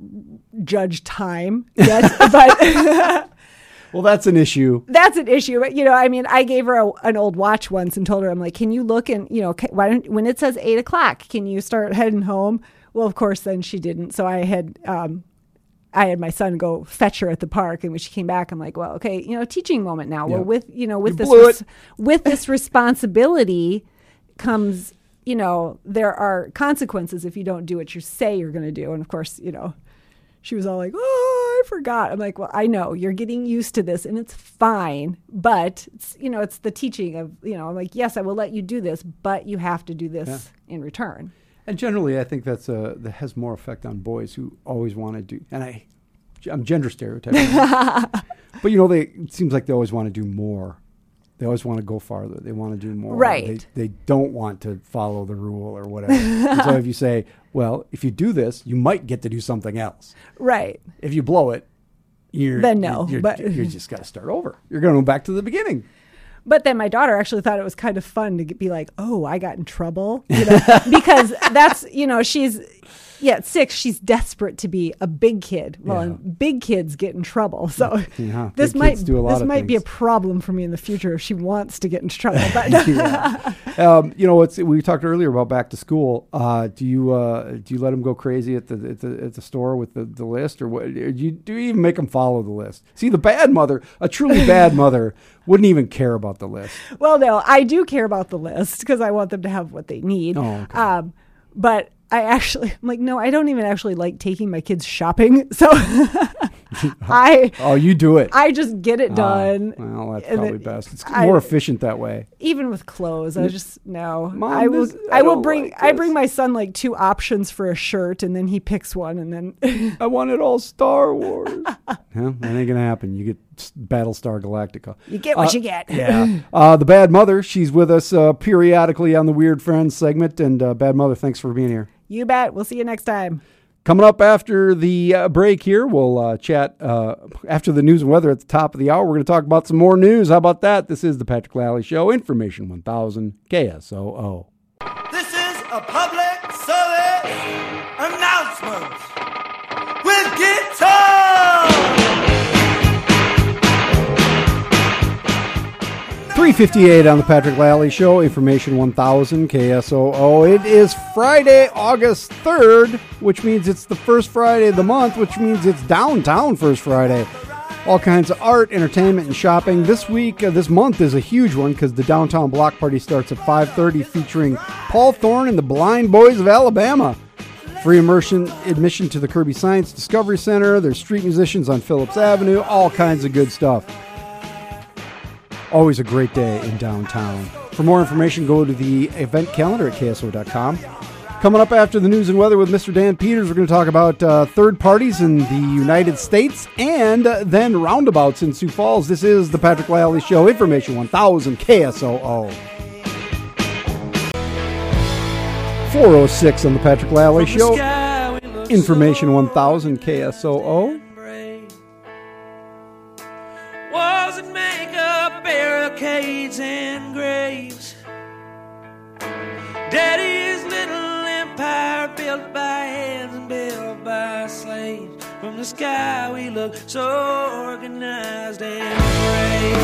judge time yet, but Well, that's an issue. that's an issue. But, you know, I mean, I gave her a, an old watch once and told her, I'm like, can you look and, you know, why don't, when it says eight o'clock, can you start heading home? Well, of course, then she didn't. So I had, um, I had my son go fetch her at the park, and when she came back, I'm like, "Well, okay, you know, teaching moment now. Yeah. Well, with you know, with You this res- with this responsibility comes, you know, there are consequences if you don't do what you say you're going to do. And of course, you know, she was all like, "Oh, forgot." I'm like, "Well, I know you're getting used to this, and it's fine, but it's you know, it's the teaching of you know, I'm like, yes, I will let you do this, but you have to do this in return." And generally, I think that's a, that has more effect on boys who always want to do. And I, I'm gender stereotyping, but you know, they it seems like they always want to do more. They always want to go farther. They want to do more. Right. They, they don't want to follow the rule or whatever. so if you say, well, if you do this, you might get to do something else. Right. If you blow it, you're Then no, You're, but- you're, you're just got to start over. You're going to go back to the beginning. But then my daughter actually thought it was kind of fun to be like, "Oh, I got in trouble," you know, because that's you know she's yeah at six she's desperate to be a big kid. Well, Yeah. big kids get in trouble, so Yeah, this might do a lot this might be a problem for me in the future if she wants to get into trouble. But yeah. um, you know, it's we talked earlier about back to school. Uh, do you uh, do you let them go crazy at the at the, at the store with the, the list, or what? Do you do you even make them follow the list? See, the bad mother, a truly bad mother, wouldn't even care about the list. well, no, I do care about the list because I want them to have what they need. Oh, okay. um, but I actually, I'm like, no, I don't even actually like taking my kids shopping. So I Oh, you do it. I just get it Ah, done. well, that's probably it- best. It's I- more efficient that way. even with clothes, I just no. Mom, I will. this- I I, will bring. like I bring my son like two options for a shirt, and then he picks one, and then I want it all Star Wars. yeah, that ain't gonna happen. You get Battlestar Galactica. you get what Uh, you get. Yeah. Uh, the Bad Mother, she's with us uh, periodically on the Weird Friends segment. And uh, Bad Mother, thanks for being here. You bet. We'll see you next time. Coming up after the uh, break here, we'll uh, chat uh, after the news and weather at the top of the hour. We're going to talk about some more news. How about that? This is the Patrick Lally Show, Information 1000 KSOO. This is a public 358 on the Patrick Lally Show, Information 1000 KSOO. It is Friday, August 3rd, which means it's the first Friday of the month, which means it's downtown First Friday. All kinds of art, entertainment, and shopping. This week, uh, this month is a huge one because the downtown block party starts at 5:30, featuring Paul Thorn and the Blind Boys of Alabama. Free immersion admission to the Kirby Science Discovery Center. There's street musicians on Phillips Avenue. All kinds of good stuff. Always a great day in downtown. For more information, go to the event calendar at KSOO.com. Coming up after the news and weather with Mr. Dan Peters, we're going to talk about uh, third parties in the United States and uh, then roundabouts in Sioux Falls. This is the Patrick Lally Show, Information 1000 KSOO. 406 on the Patrick Lally Show, Information 1000 KSOO. Barricades and graves. Daddy's little empire built by hands and built by slaves. From the sky we look so organized and brave.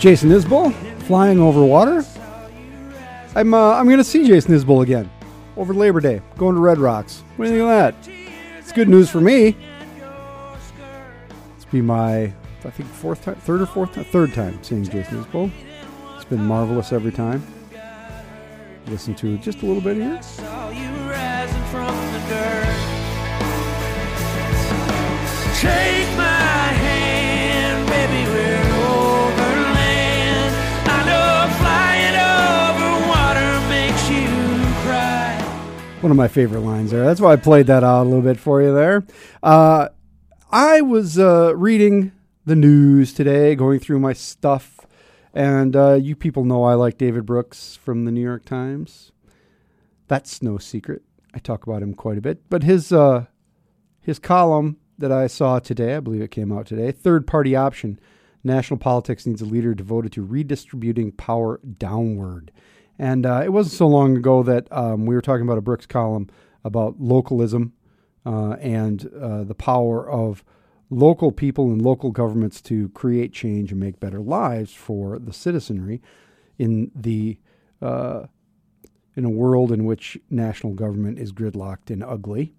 Jason Isbell flying over water. I'm uh, I'm to see Jason Isbell again over Labor Day, going to Red Rocks. What do you think of that? It's good news for me. Be my I think fourth time, third or fourth time, third time seeing Jason Isbell. It's been marvelous every time. Listen to just a little bit here. Saw you rising from the dirt. Take my hand, baby, we're over land. I know flying over water makes you cry. One of my favorite lines there. That's why I played that out a little bit for you there. Uh, I was uh, reading the news today, going through my stuff, and uh, you people know I like David Brooks from the New York Times. That's no secret. I talk about him quite a bit. But his uh, his column that I saw today, I believe it came out today, third party option. National politics needs a leader devoted to redistributing power downward. And uh, it wasn't so long ago that um, we were talking about a Brooks column about localism uh, and uh, the power of local people and local governments to create change and make better lives for the citizenry in the uh, in a world in which national government is gridlocked and ugly.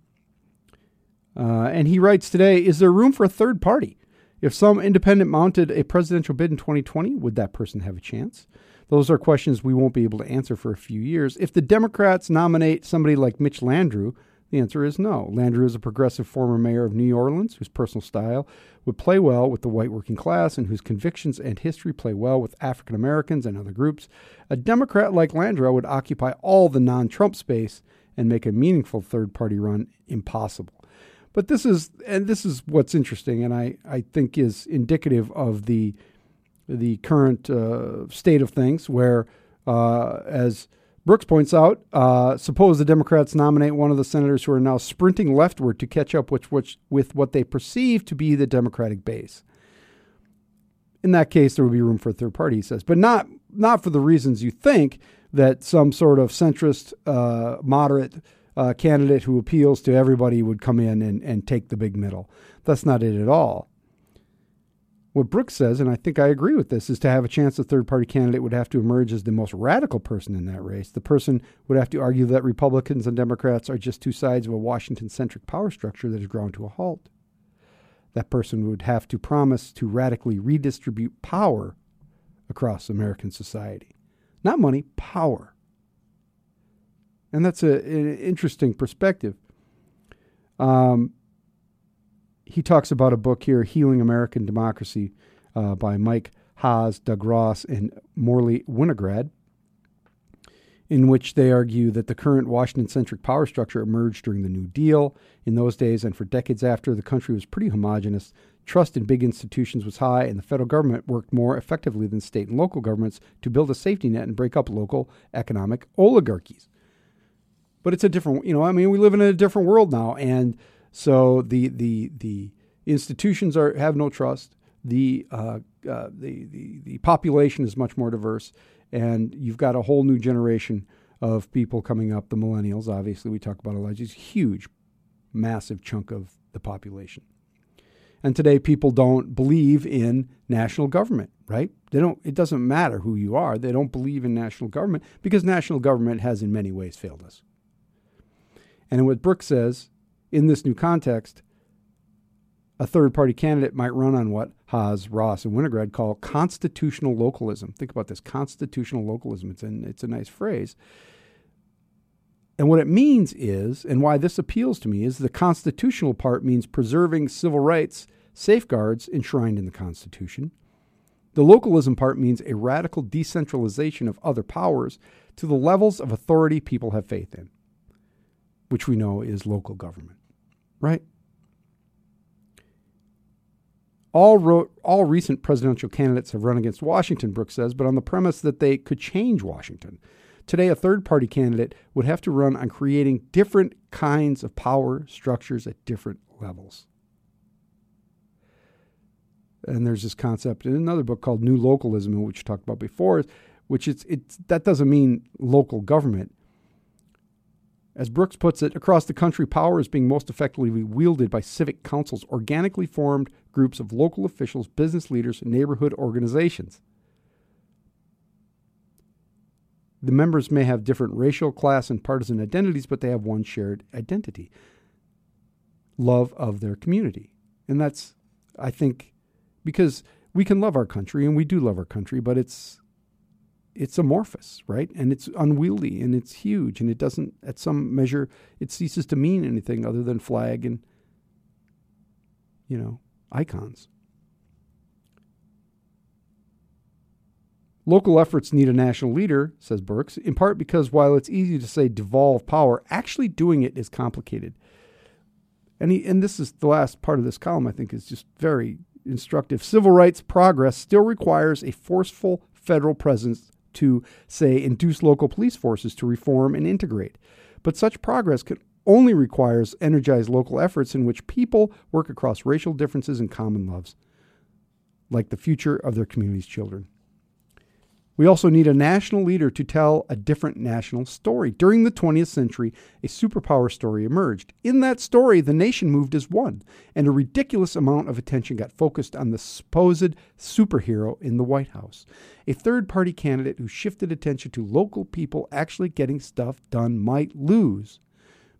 Uh, and he writes today Is there room for a third party? If some independent mounted a presidential bid in 2020, would that person have a chance? Those are questions we won't be able to answer for a few years. If the Democrats nominate somebody like Mitch Landrieu, the answer is no. Landrieu is a progressive former mayor of New Orleans whose personal style would play well with the white working class and whose convictions and history play well with African Americans and other groups. A Democrat like Landrieu would occupy all the non Trump space and make a meaningful third party run impossible. But this is and this is what's interesting and I, I think is indicative of the the current uh, state of things where uh, as Brooks points out, uh, suppose the Democrats nominate one of the senators who are now sprinting leftward to catch up with, which, with what they perceive to be the Democratic base. In that case, there would be room for a third party, he says, but not not for the reasons you think that some sort of centrist, uh, moderate uh, candidate who appeals to everybody would come in and, and take the big middle. That's not it at all. What Brooks says, and I think I agree with this, is to have a chance a third party candidate would have to emerge as the most radical person in that race. The person would have to argue that Republicans and Democrats are just two sides of a Washington centric power structure that has ground to a halt. That person would have to promise to radically redistribute power across American society. Not money, power. And that's a, an interesting perspective. Um, he talks about a book here, Healing American Democracy, uh, by Mike Hais, Doug Ross, and Morley Winograd, in which they argue that the current Washington centric power structure emerged during the New Deal. In those days and for decades after, the country was pretty homogenous. Trust in big institutions was high, and the federal government worked more effectively than state and local governments to build a safety net and break up local economic oligarchies. But it's a different, you know, I mean, we live in a different world now, and so the the the institutions are have no trust. The uh, uh, the, the the population is much more diverse, and you've got a whole new generation of people coming up. The millennials, obviously, we talk about a a huge, massive chunk of the population. And today, people don't believe in national government. Right? They don't. It doesn't matter who you are. They don't believe in national government because national government has, in many ways, failed us. And what Brooks says in this new context, a third party candidate might run on what Hais, Ross, and Winograd call constitutional localism. Think about this constitutional localism. It's, it's a nice phrase. And what it means is, and why this appeals to me, is the constitutional part means preserving civil rights safeguards enshrined in the Constitution. The localism part means a radical decentralization of other powers to the levels of authority people have faith in, which we know is local government right? All, ro- all recent presidential candidates have run against Washington, Brooks says, but on the premise that they could change Washington. Today, a third party candidate would have to run on creating different kinds of power structures at different levels. And there's this concept in another book called New Localism, which we talked about before, which it's, it's, that doesn't mean local government. As Brooks puts it, across the country, power is being most effectively wielded by civic councils, organically formed groups of local officials, business leaders, neighborhood organizations. The members may have different racial, class, and partisan identities, but they have one shared identity love of their community. And that's, I think, because we can love our country and we do love our country, but it's it's amorphous, right? And it's unwieldy and it's huge and it doesn't at some measure it ceases to mean anything other than flag and you know, icons. Local efforts need a national leader, says Brooks, in part because while it's easy to say devolve power, actually doing it is complicated. And he, and this is the last part of this column I think is just very instructive. Civil rights progress still requires a forceful federal presence to say induce local police forces to reform and integrate. But such progress can only requires energized local efforts in which people work across racial differences and common loves, like the future of their community's children. We also need a national leader to tell a different national story. During the 20th century, a superpower story emerged. In that story, the nation moved as one, and a ridiculous amount of attention got focused on the supposed superhero in the White House. A third party candidate who shifted attention to local people actually getting stuff done might lose,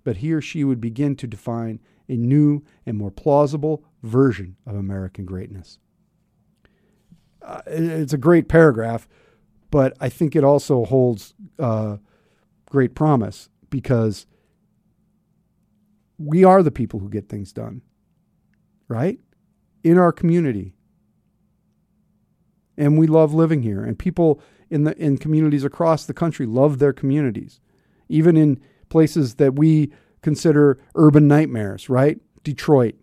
but he or she would begin to define a new and more plausible version of American greatness. Uh, it's a great paragraph but I think it also holds uh, great promise because we are the people who get things done, right? In our community. And we love living here. And people in the in communities across the country love their communities. Even in places that we consider urban nightmares, right? Detroit,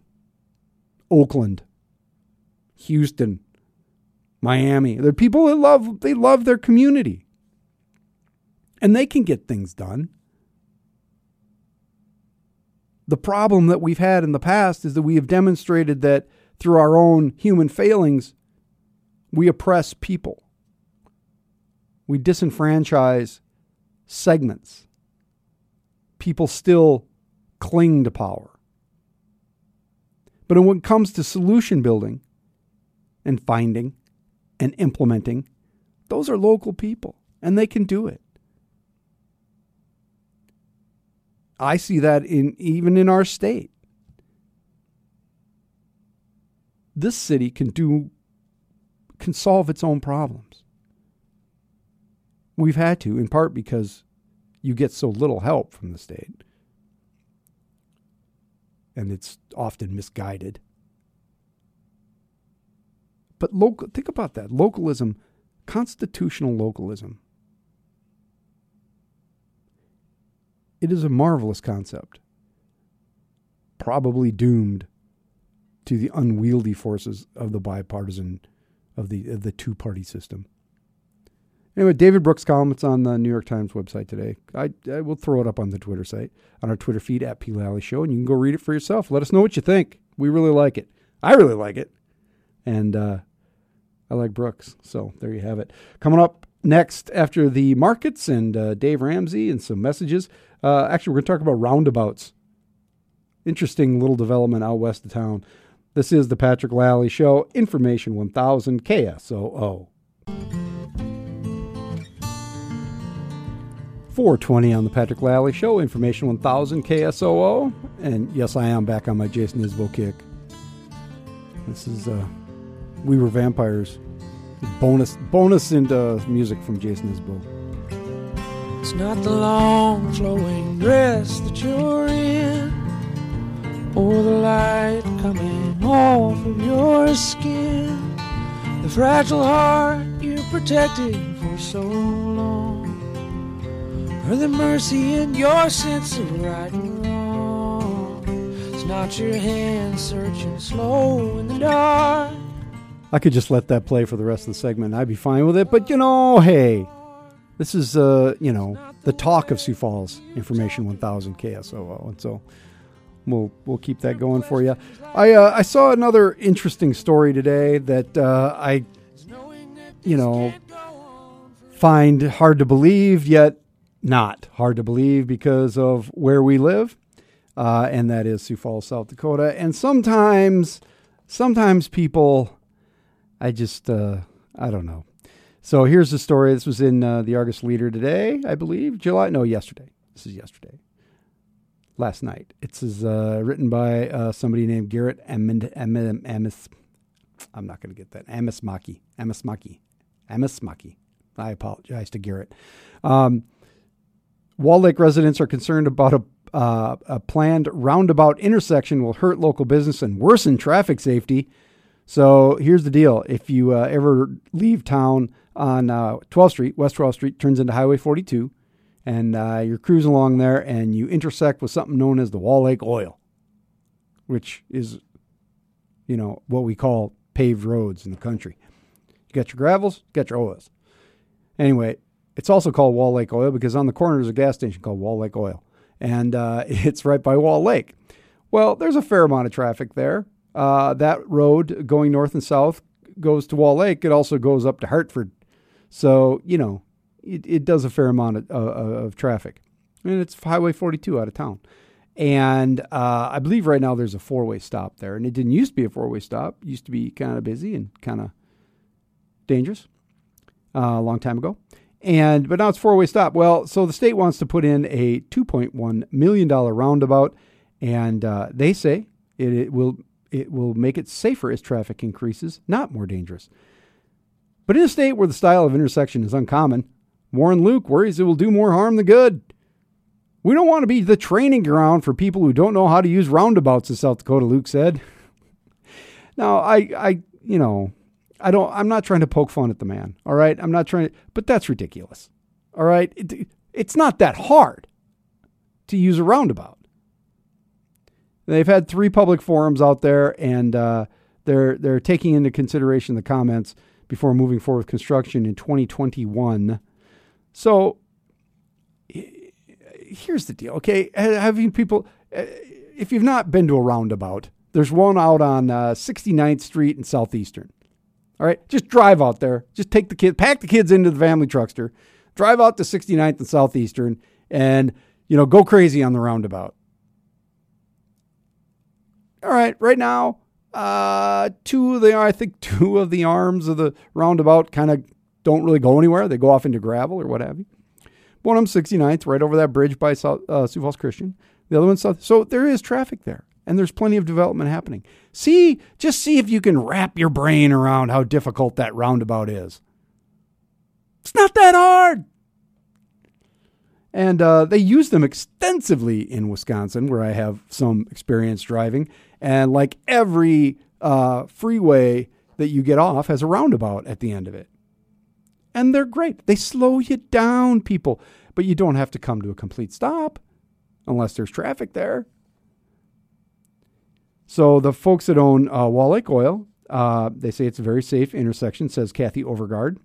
Oakland, Houston, Miami. They're people that love they love their community. And they can get things done. The problem that we've had in the past is that we have demonstrated that through our own human failings, we oppress people. We disenfranchise segments. People still cling to power. But when it comes to solution building and finding, and implementing, those are local people and they can do it. I see that in even in our state. This city can do can solve its own problems. We've had to in part because you get so little help from the state. And it's often misguided. But local, think about that localism, constitutional localism. It is a marvelous concept, probably doomed to the unwieldy forces of the bipartisan, of the of the two party system. Anyway, David Brooks' column, it's on the New York Times website today. I, I will throw it up on the Twitter site, on our Twitter feed at P. Lally Show, and you can go read it for yourself. Let us know what you think. We really like it. I really like it. And uh, I like Brooks. So there you have it. Coming up next after the markets and uh, Dave Ramsey and some messages. Uh, actually, we're going to talk about roundabouts. Interesting little development out west of town. This is the Patrick Lally Show, Information 1000 KSOO. 420 on the Patrick Lally Show, Information 1000 KSOO. And yes, I am back on my Jason Isbell kick. This is uh, we Were Vampires. Bonus bonus into uh, music from Jason Isbell. It's not the long flowing dress that you're in, or the light coming off of your skin, the fragile heart you protected for so long, or the mercy in your sense of right and wrong. It's not your hand searching slow in the dark. I could just let that play for the rest of the segment. I'd be fine with it. But you know, hey, this is uh, you know the talk of Sioux Falls Information 1000 KSOO, and so we'll we'll keep that going for you. I uh, I saw another interesting story today that uh, I you know find hard to believe, yet not hard to believe because of where we live, uh, and that is Sioux Falls, South Dakota. And sometimes sometimes people I just, uh, I don't know. So here's the story. This was in uh, the Argus Leader today, I believe. July, no, yesterday. This is yesterday. Last night. It's uh, written by uh, somebody named Garrett Emmons. I'm not going to get that. Amismaki. Amismaki. Amismaki. I apologize to Garrett. Um, Wall Lake residents are concerned about a, uh, a planned roundabout intersection will hurt local business and worsen traffic safety. So here's the deal: if you uh, ever leave town on uh, 12th Street, West 12th Street turns into Highway 42, and uh, you're cruising along there, and you intersect with something known as the Wall Lake Oil, which is, you know, what we call paved roads in the country. You got your gravels, you got your oils. Anyway, it's also called Wall Lake Oil because on the corner there's a gas station called Wall Lake Oil, and uh, it's right by Wall Lake. Well, there's a fair amount of traffic there. Uh, that road going north and south goes to Wall Lake. It also goes up to Hartford. So, you know, it, it does a fair amount of, of traffic. And it's Highway 42 out of town. And uh, I believe right now there's a four way stop there. And it didn't used to be a four way stop, it used to be kind of busy and kind of dangerous uh, a long time ago. And but now it's four way stop. Well, so the state wants to put in a 2.1 million dollar roundabout, and uh, they say it, it will it will make it safer as traffic increases, not more dangerous. But in a state where the style of intersection is uncommon, Warren Luke worries it will do more harm than good. We don't want to be the training ground for people who don't know how to use roundabouts, as South Dakota Luke said. now, I, I, you know, I don't. I'm not trying to poke fun at the man. All right, I'm not trying. To, but that's ridiculous. All right, it, it's not that hard to use a roundabout. They've had three public forums out there, and uh, they're they're taking into consideration the comments before moving forward with construction in 2021. So here's the deal, okay? Having people, uh, if you've not been to a roundabout, there's one out on uh, 69th Street in Southeastern. All right, just drive out there. Just take the kids, pack the kids into the family truckster, drive out to 69th and Southeastern, and you know go crazy on the roundabout. All right, right now, uh, two of the I think two of the arms of the roundabout kind of don't really go anywhere. They go off into gravel or what have you. One of them 69th, right over that bridge by South, uh, Sioux Falls Christian. The other one's South. So there is traffic there, and there's plenty of development happening. See, just see if you can wrap your brain around how difficult that roundabout is. It's not that hard. And uh, they use them extensively in Wisconsin, where I have some experience driving. And like every uh, freeway that you get off has a roundabout at the end of it. And they're great. They slow you down, people. But you don't have to come to a complete stop unless there's traffic there. So the folks that own uh, Wall Lake Oil, uh, they say it's a very safe intersection, says Kathy Overgard.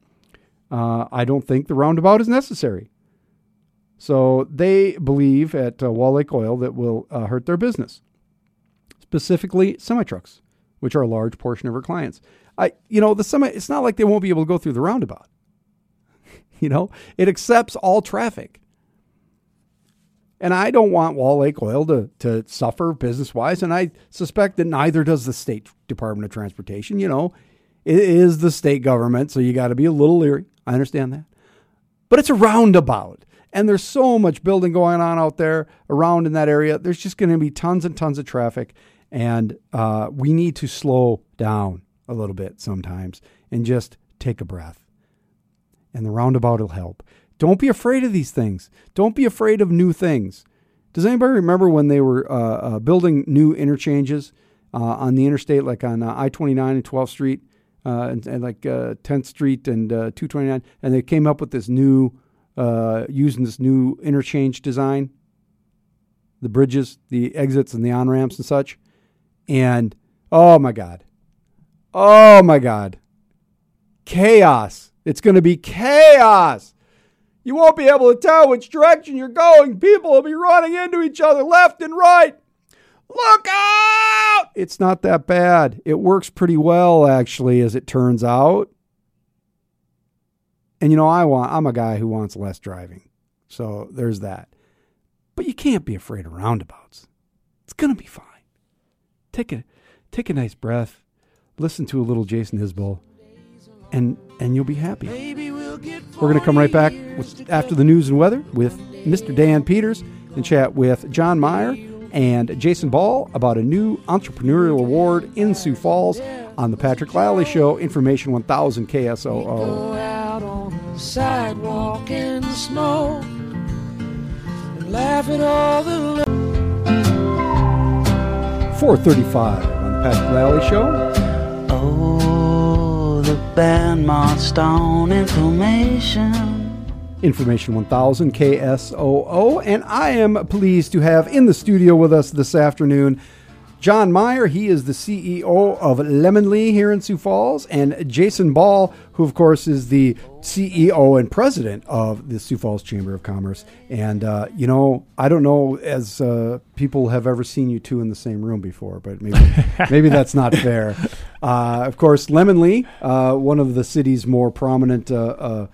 Uh, I don't think the roundabout is necessary. So they believe at uh, Wall Lake Oil that will uh, hurt their business, specifically semi trucks, which are a large portion of our clients. I, you know, the semi. It's not like they won't be able to go through the roundabout. you know, it accepts all traffic. And I don't want Wall Lake Oil to, to suffer business wise. And I suspect that neither does the State Department of Transportation. You know, it is the state government, so you got to be a little leery. I understand that. But it's a roundabout. And there's so much building going on out there around in that area. There's just going to be tons and tons of traffic. And uh, we need to slow down a little bit sometimes and just take a breath. And the roundabout will help. Don't be afraid of these things. Don't be afraid of new things. Does anybody remember when they were uh, uh, building new interchanges uh, on the interstate, like on uh, I 29 and 12th Street, uh, and, and, like 10th uh, Street and 229? And they came up with this new, using this new interchange design, the bridges, the exits, and the on ramps and such. And oh my God. Oh my God. Chaos. It's going to be chaos. You won't be able to tell which direction you're going. People will be running into each other left and right. Look out! It's not that bad. It works pretty well, actually, as it turns out. And you know, I want I'm a guy who wants less driving. So there's that. But you can't be afraid of roundabouts. It's gonna be fine. Take a take a nice breath, listen to a little Jason Isbell, and and you'll be happy. We're going to come right back with, after the news and weather with Mr. Dan Peters and chat with John Meyer and Jason Ball about a new entrepreneurial award in Sioux Falls on the Patrick Lally Show, Information 1000 KSOO. Go out on the sidewalk in the snow and laugh at all the 435 on the Patrick Lally Show. Oh, the band marched on information. Information 1000 KSOO. And I am pleased to have in the studio with us this afternoon John Meyer. He is the CEO of Lemonly here in Sioux Falls, and Jason Ball, who, of course, is the CEO and president of the Sioux Falls Chamber of Commerce. And, uh, you know, I don't know as uh, people have ever seen you two in the same room before, but maybe, maybe that's not fair. Uh, of course, Lemonly, uh, one of the city's more prominent. Uh, uh,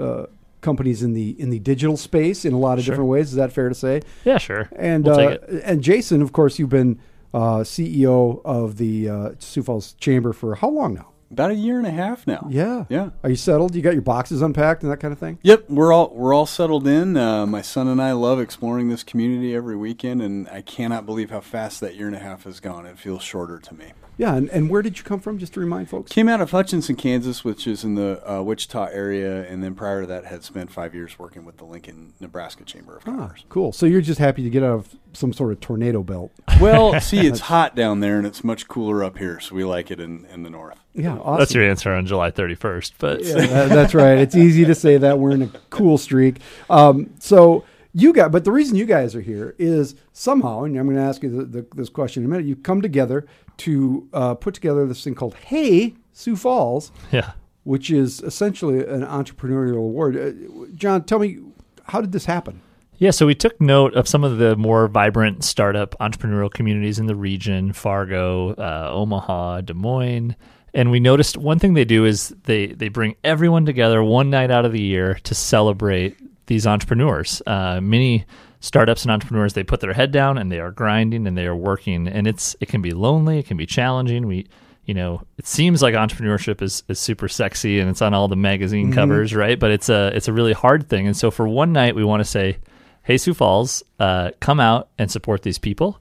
uh, companies in the in the digital space in a lot of different ways is that fair to say Yeah, sure. and We'll uh, and Jason, of course, you've been uh, CEO of the uh, Sioux Falls Chamber for how long now? About a year and a half now. Yeah, Yeah. Are you settled? You got your boxes unpacked and that kind of thing? Yep, we're all we're all settled in. Uh, my son and I love exploring this community every weekend, and I cannot believe how fast that year and a half has gone. It feels shorter to me. Yeah. And, and where did you come from? Just to remind folks. Came out of Hutchinson, Kansas, which is in the uh, Wichita area, and then prior to that, had spent five years working with the Lincoln, Nebraska Chamber of Ah, Commerce. cool. So you're just happy to get out of some sort of tornado belt. Well, see, it's hot down there, and it's much cooler up here, so we like it in, in the north. Yeah, awesome. That's your answer on July 31st. But Yeah, that- that's right. It's easy to say that we're in a cool streak. Um, so you got, but the reason you guys are here is somehow, and I'm going to ask you the, the, this question in a minute. You come together to uh, put together this thing called Hey Sioux Falls, yeah. which is essentially an entrepreneurial award. Uh, John, tell me, how did this happen? Yeah, so we took note of some of the more vibrant startup entrepreneurial communities in the region Fargo, uh, Omaha, Des Moines. And we noticed one thing they do is they, they bring everyone together one night out of the year to celebrate these entrepreneurs. Uh, many startups and entrepreneurs, they put their head down and they are grinding and they are working. And it's it can be lonely, it can be challenging. We you know, it seems like entrepreneurship is, is super sexy and it's on all the magazine covers, right? But it's a it's a really hard thing. And so for one night we want to say, Hey Sioux Falls, uh, come out and support these people.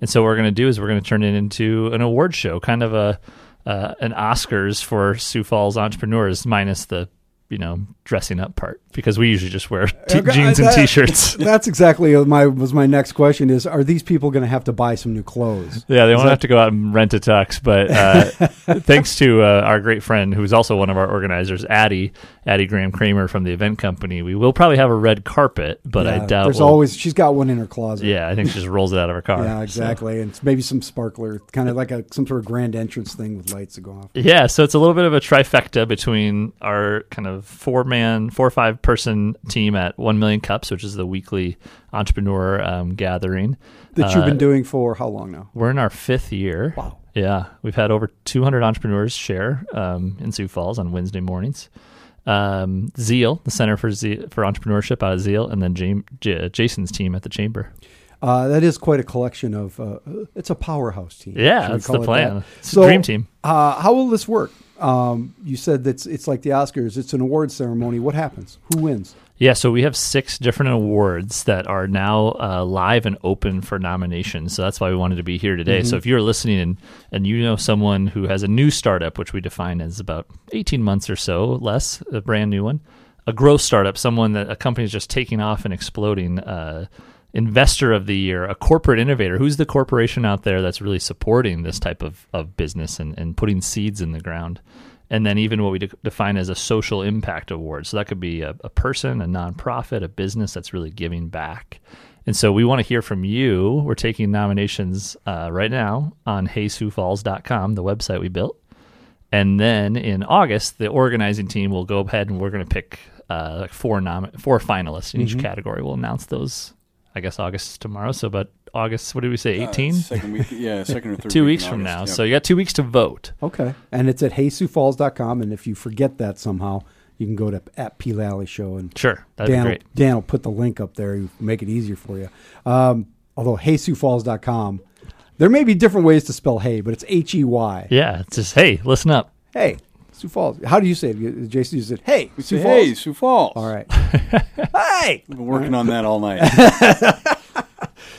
And so what we're going to do is we're going to turn it into an award show, kind of a uh, an Oscars for Sioux Falls entrepreneurs, minus the you know dressing up part, because we usually just wear t- Okay, jeans and that- t-shirts. That's exactly my was my next question. Is are these people going to have to buy some new clothes? Yeah, they Is won't that- have to go out and rent a tux, but uh, thanks to uh, our great friend, who's also one of our organizers, Addie, Addie Graham Kramer from the event company, we will probably have a red carpet, but I doubt there's we'll- always she's got one in her closet. Yeah, I think she just rolls it out of her car. Yeah, so. exactly. And maybe some sparkler, kind of like a some sort of grand entrance thing with lights that go off. Yeah, so it's a little bit of a trifecta between our kind of four man, four or five person team at One Million Cups, which is the weekly entrepreneur um, gathering. That you've Uh, been doing for how long now? We're in our fifth year. Wow. Yeah, we've had over 200 entrepreneurs share um, in Sioux Falls on Wednesday mornings. Um, Zeal, the Center for for Entrepreneurship out of Zeal, and then J- Jason's team at the Chamber. Uh, that is quite a collection of. Uh, it's a powerhouse team. Yeah, that's the plan. that? It's a dream team. Uh, how will this work? Um, you said that's it's like the Oscars. It's an award ceremony. What happens? Who wins? Yeah, so we have six different awards that are now uh, live and open for nominations. So that's why we wanted to be here today. So if you're listening and, and you know someone who has a new startup, which we define as about 18 months or so less, a brand new one, a growth startup, someone that a company is just taking off and exploding, uh, investor of the year, a corporate innovator, who's the corporation out there that's really supporting this type of, of business and, and putting seeds in the ground and then even what we de- define as a social impact award. So that could be a, a person, a nonprofit, a business that's really giving back. And so we want to hear from you. We're taking nominations uh, right now on heysiouxfalls.com, the website we built. And then in August, the organizing team will go ahead and we're going to pick uh, like four nom- four finalists in each category. We'll announce those, I guess, August is tomorrow. So, but August, what did we say, 18? Uh, second week, yeah, second or third. two week weeks in from August, now. yep. So you got two weeks to vote. Okay, and it's at heysiouxfalls.com. And if you forget that somehow, you can go to at P Lally Show and Sure, that'd Dan be will, great. Dan will put the link up there. He'll Make it easier for you. Um, although heysiouxfalls.com, there may be different ways to spell hey, but it's H E Y. Yeah, it's just hey, listen up. Hey, Sioux Falls. How do you say it? Jason, you said hey, We Sioux say, Falls. hey, Sioux Falls. All right. hey. We've been working on that all night.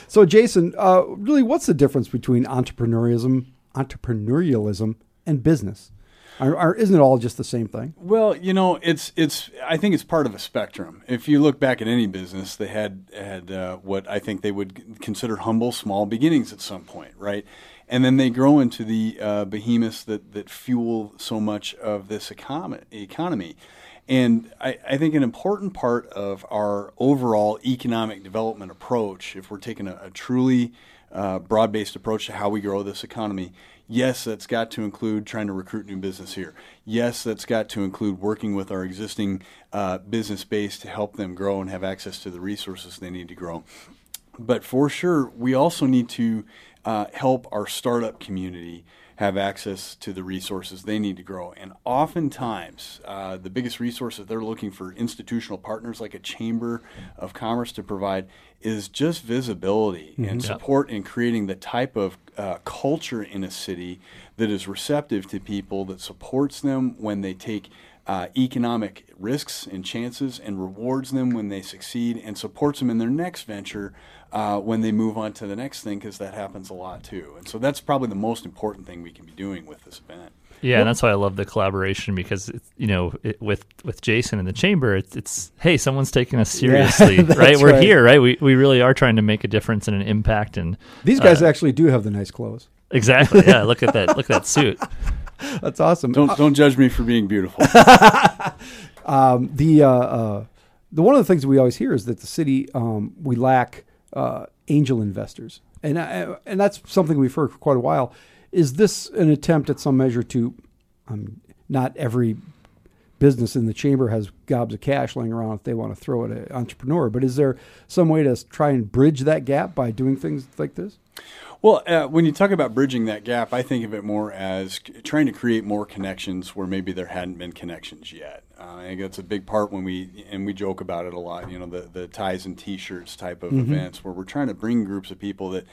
So, Jason, uh, really, what's the difference between entrepreneurialism, entrepreneurialism, and business? Or, or isn't it all just the same thing? Well, you know, it's it's. I think it's part of a spectrum. If you look back at any business, they had had uh, what I think they would consider humble, small beginnings at some point, right? And then they grow into the uh, behemoths that that fuel so much of this economy. Economy, and I, I think an important part of our overall economic development approach, if we're taking a, a truly uh, broad-based approach to how we grow this economy, Yes, that's got to include trying to recruit new business here. Yes, that's got to include working with our existing uh, business base to help them grow and have access to the resources they need to grow. But for sure, we also need to uh, help our startup community have access to the resources they need to grow. And oftentimes, uh, the biggest resource that they're looking for institutional partners like a chamber of commerce to provide is just visibility and support in creating the type of uh, culture in a city that is receptive to people, that supports them when they take uh, economic risks and chances and rewards them when they succeed and supports them in their next venture uh, when they move on to the next thing because that happens a lot too. And so that's probably the most important thing we can be doing with this event. Yeah, and that's why I love the collaboration because it's, you know it, with with Jason in the chamber, it's, it's hey, someone's taking us seriously, that's right? We're right. here, right? We we really are trying to make a difference and an impact, and These guys uh, actually do have the nice clothes. exactly, yeah. Look at that, look at that suit. That's awesome. Don't don't judge me for being beautiful. Um, the uh, uh, the one of the things that we always hear is that the city um, we lack uh, angel investors, and uh, and that's something we've heard for quite a while. Is this an attempt at some measure to um, not every business in the chamber has gobs of cash laying around if they want to throw at an entrepreneur, but is there some way to try and bridge that gap by doing things like this? Well, uh, when you talk about bridging that gap, I think of it more as trying to create more connections where maybe there hadn't been connections yet. Uh, I think that's a big part when we and we joke about it a lot. You know, the the ties and T-shirts type of events where we're trying to bring groups of people that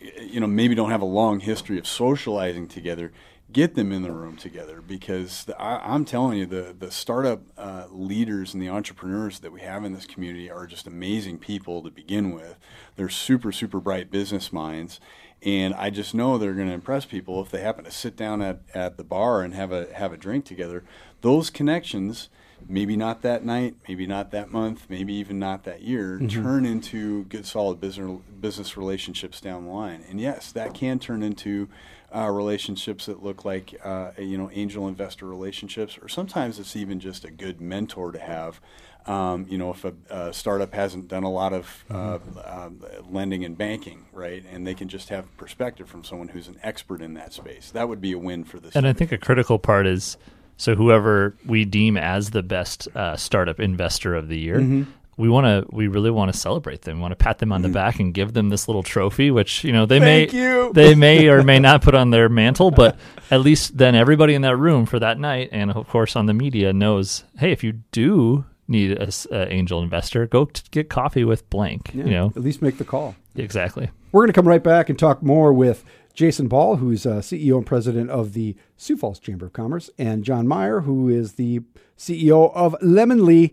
you know maybe don't have a long history of socializing together. Get them in the room together because the, I, I'm telling you, the the startup uh, leaders and the entrepreneurs that we have in this community are just amazing people to begin with. They're super super bright business minds, and I just know they're going to impress people if they happen to sit down at, at the bar and have a have a drink together. Those connections, maybe not that night, maybe not that month, maybe even not that year, turn into good solid business business relationships down the line. And yes, that can turn into uh, relationships that look like uh, you know angel investor relationships, or sometimes it's even just a good mentor to have. Um, you know, if a, a startup hasn't done a lot of uh, um, lending and banking, right, and they can just have perspective from someone who's an expert in that space, that would be a win for this. And I think a critical part is so whoever we deem as the best uh, startup investor of the year, Mm-hmm. we want to, we really want to celebrate them. We want to pat them on the back and give them this little trophy, which you know they Thank may, you. they may or may not put on their mantle, but at least then everybody in that room for that night, and of course on the media knows, hey, if you do need a, a angel investor, go t- get coffee with blank. Yeah, You know at least make the call. exactly. We're going to come right back and talk more with Jason Ball, who's uh, CEO and president of the Sioux Falls Chamber of Commerce, and John Meyer, who is the CEO of Lemonly.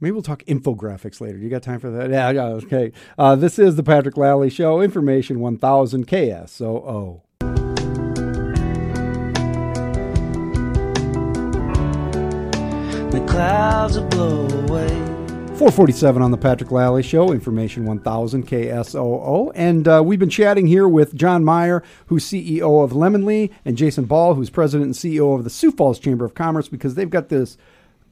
Maybe we'll talk infographics later. You got time for that? Yeah, yeah okay. Uh, this is the Patrick Lally Show, Information 1000 KSOO. Clouds will blow away. 447 on the Patrick Lally Show, Information 1000 KSOO. And uh, we've been chatting here with John Meyer, who's CEO of Lemonly, and Jason Ball, who's president and CEO of the Sioux Falls Chamber of Commerce, because they've got this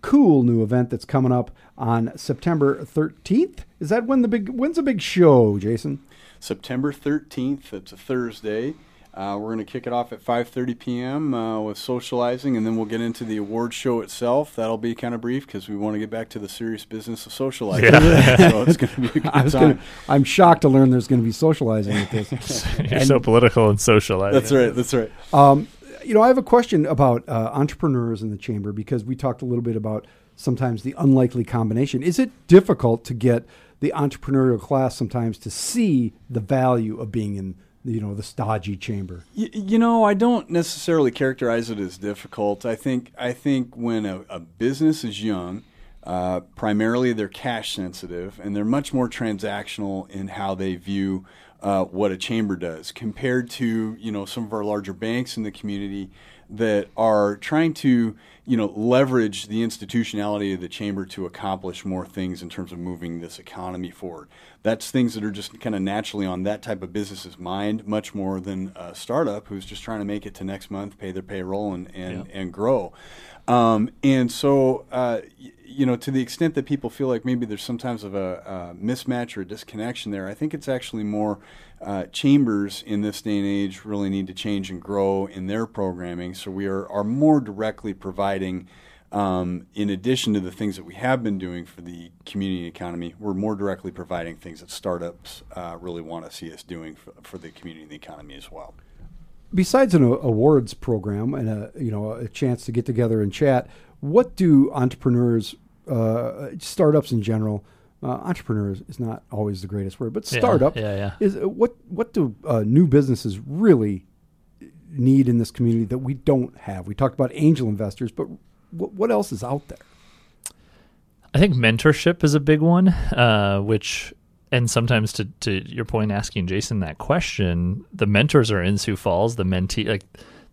cool new event that's coming up on September 13th. Is that when the big, when's the big show, Jason? September 13th. It's a Thursday. Uh, we're going to kick it off at 5:30 p.m. Uh, with socializing, and then we'll get into the award show itself. That'll be kind of brief because we want to get back to the serious business of socializing. so it's going to be a good I was time. gonna, I'm shocked to learn there's going to be socializing with this. You're so political and socialized. That's right. That's right. Um, you know, I have a question about uh, entrepreneurs in the chamber because we talked a little bit about sometimes the unlikely combination. Is it difficult to get the entrepreneurial class sometimes to see the value of being in, you know, the stodgy chamber? Y- you know, I don't necessarily characterize it as difficult. I think I think when a, a business is young, Uh, primarily, they're cash sensitive, and they're much more transactional in how they view uh, what a chamber does compared to you know some of our larger banks in the community that are trying to you know leverage the institutionality of the chamber to accomplish more things in terms of moving this economy forward. That's things that are just kind of naturally on that type of business's mind, much more than a startup who's just trying to make it to next month, pay their payroll, and and, and grow. Um, and so, uh, you know, to the extent that people feel like maybe there's sometimes of a, a mismatch or a disconnection there, I think it's actually more uh, chambers in this day and age really need to change and grow in their programming. So we are, are more directly providing, um, in addition to the things that we have been doing for the community economy, we're more directly providing things that startups uh, really want to see us doing for, for the community and the economy as well. Besides an awards program and a you know a chance to get together and chat, what do entrepreneurs, uh, startups in general, uh, entrepreneurs is not always the greatest word, but startup yeah, yeah. is uh, what what do uh, new businesses really need in this community that we don't have? We talked about angel investors, but what, what else is out there? I think mentorship is a big one, uh, which, and sometimes to, to your point, asking Jason that question, the mentors are in Sioux Falls, the mentee, like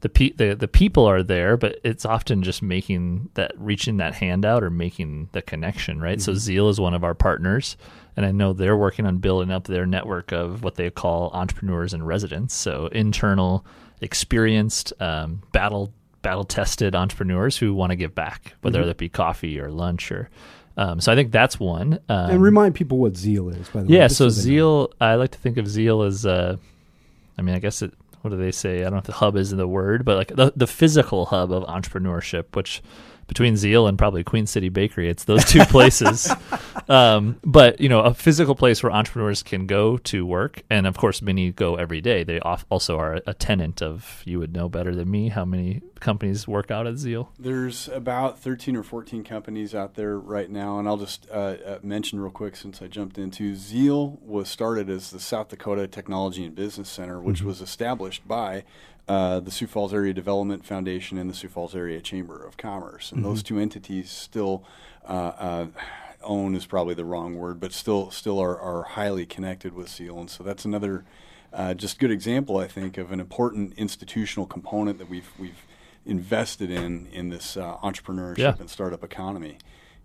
the, pe- the, the people are there, but it's often just making that, reaching that hand out or making the connection, right? So Zeal is one of our partners, and I know they're working on building up their network of what they call entrepreneurs and residents. So internal, experienced, um, battle battle tested entrepreneurs who want to give back, whether Mhm. that be coffee or lunch or. Um, so I think that's one. Um, and remind people what Zeal is. By the way, yeah, so. Zeal, I like to think of Zeal as, uh, I mean, I guess it. What do they say? I don't know if the hub is in the word, but like the the physical hub of entrepreneurship, which between Zeal and probably Queen City Bakery, it's those two places. um, but you know, a physical place where entrepreneurs can go to work, and of course, many go every day. They also are a tenant of. You would know better than me how many companies work out at Zeal. There's about 13 or 14 companies out there right now, and I'll just uh, uh, mention real quick since I jumped into Zeal was started as the South Dakota Technology and Business Center, which Mhm. was established by uh, the Sioux Falls Area Development Foundation and the Sioux Falls Area Chamber of Commerce, and those Mhm. two entities still uh, uh, own is probably the wrong word, but still still are, are highly connected with Zeal, and so that's another uh, just good example, I think, of an important institutional component that we've we've invested in in this uh, entrepreneurship Yeah. and startup economy.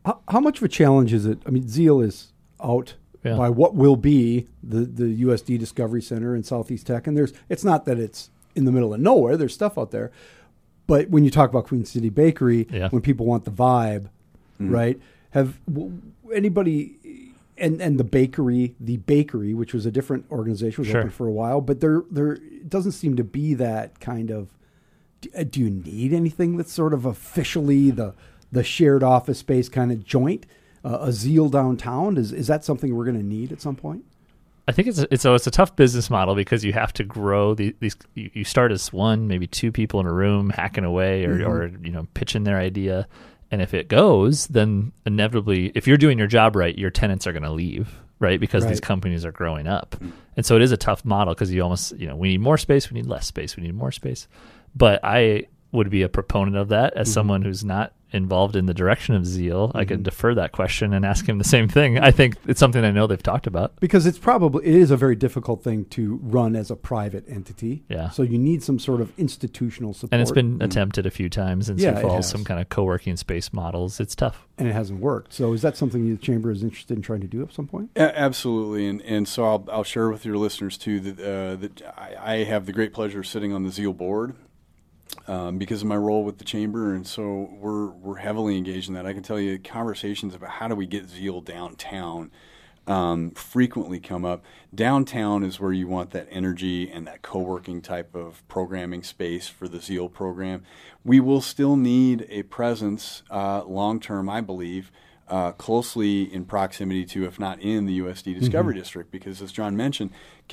How, how much of a challenge is it? I mean, Zeal is out Yeah. by what will be the, the USD Discovery Center in Southeast Tech, and there's it's not that it's in the middle of nowhere. There's stuff out there, but when you talk about Queen City Bakery, Yeah. when people want the vibe, Mhm. right? Have w- anybody and and the bakery, the bakery, which was a different organization, was Sure. open for a while, but there there doesn't seem to be that kind of do, uh, do you need anything that's sort of officially the the shared office space kind of joint? Uh, a zeal downtown is is that something we're going to need at some point? I think it's a, it's a, it's a tough business model because you have to grow the, these. You, you start as one, maybe two people in a room hacking away, or, Mhm. or you know pitching their idea, and if it goes, then inevitably, if you're doing your job right, your tenants are going to leave, right? Because these companies are growing up, and so it is a tough model because you almost you know we need more space, we need less space, we need more space. But I would be a proponent of that as Mhm. someone who's not involved in the direction of zeal. I could Mhm. defer that question and ask him the same thing. I think it's something I know they've talked about. Because it's probably it is a very difficult thing to run as a private entity. Yeah. So you need some sort of institutional support, And it's been attempted a few times in Yeah, Sioux Falls, some kind of co-working space models. It's tough. and it hasn't worked. So is that something the chamber is interested in trying to do at some point? A- absolutely, and and so I'll I'll share with your listeners too that uh, that I, I have the great pleasure of sitting on the Zeal board. Um, because of my role with the chamber, and so we're we're heavily engaged in that. I can tell you conversations about how do we get Zeal downtown um, frequently come up. Downtown is where you want that energy and that co-working type of programming space for the Zeal program. We will still need a presence uh, long term, I believe, uh, closely in proximity to, if not in the USD Discovery Mhm. District, because as John mentioned,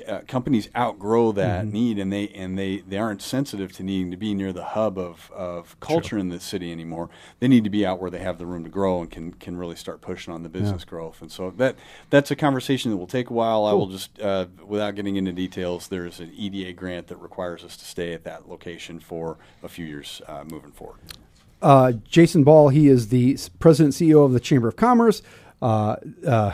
uh, companies outgrow that Mhm. need, and they and they, they aren't sensitive to needing to be near the hub of, of culture in the city anymore. They need to be out where they have the room to grow and can can really start pushing on the business growth. And so that that's a conversation that will take a while. I will just, uh, without getting into details, there's an EDA grant that requires us to stay at that location for a few years uh, moving forward. uh, Jason Ball, he is the president and CEO of the Chamber of Commerce. Uh, uh,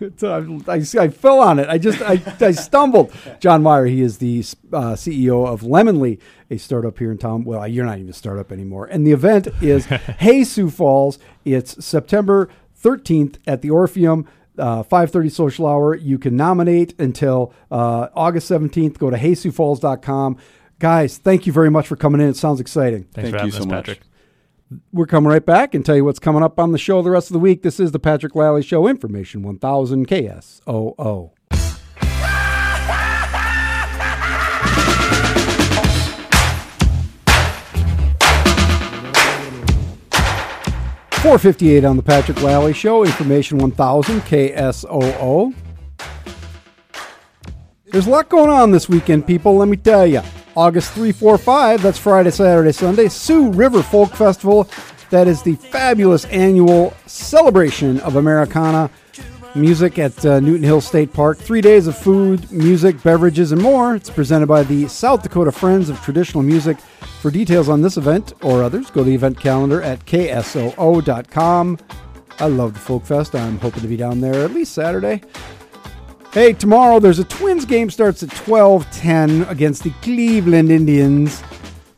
I, I fell on it. I just I, I stumbled. John Meyer, he is the uh, CEO of Lemonly, a startup here in town. Well, you're not even a startup anymore. And the event is Hey Sioux Falls. It's September 13th at the Orpheum. Uh, 5.30 social hour. You can nominate until uh, August 17th. Go to heysiouxfalls.com. Guys, thank you very much for coming in. It sounds exciting. Thanks Thank for you having us, so much. Patrick. We're coming right back and tell you what's coming up on the show the rest of the week. This is the Patrick Lally Show, Information 1000 KSOO. Four fifty eight on the Patrick Lally Show, Information one thousand KSOO. There's a lot going on this weekend, people. Let me tell you. August 3, 4, 5, that's Friday, Saturday, Sunday, Sioux River Folk Festival. That is the fabulous annual celebration of Americana music at uh, Newton Hill State Park. Three days of food, music, beverages, and more. It's presented by the South Dakota Friends of Traditional Music. For details on this event or others, go to the event calendar at ksoo.com. I love the Folk Fest. I'm hoping to be down there at least Saturday. Hey, tomorrow there's a Twins game starts at 12:10 against the Cleveland Indians.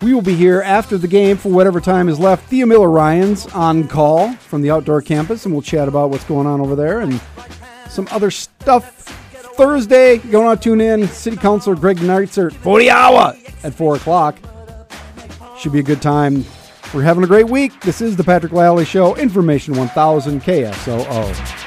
We will be here after the game for whatever time is left. Thea Miller Ryan's on call from the outdoor campus, and we'll chat about what's going on over there and some other stuff. Thursday, going on tune in. City Councilor Greg Neitzer at 40 hour at 4 o'clock. Should be a good time. We're having a great week. This is the Patrick Lally Show, Information 1000 KSOO.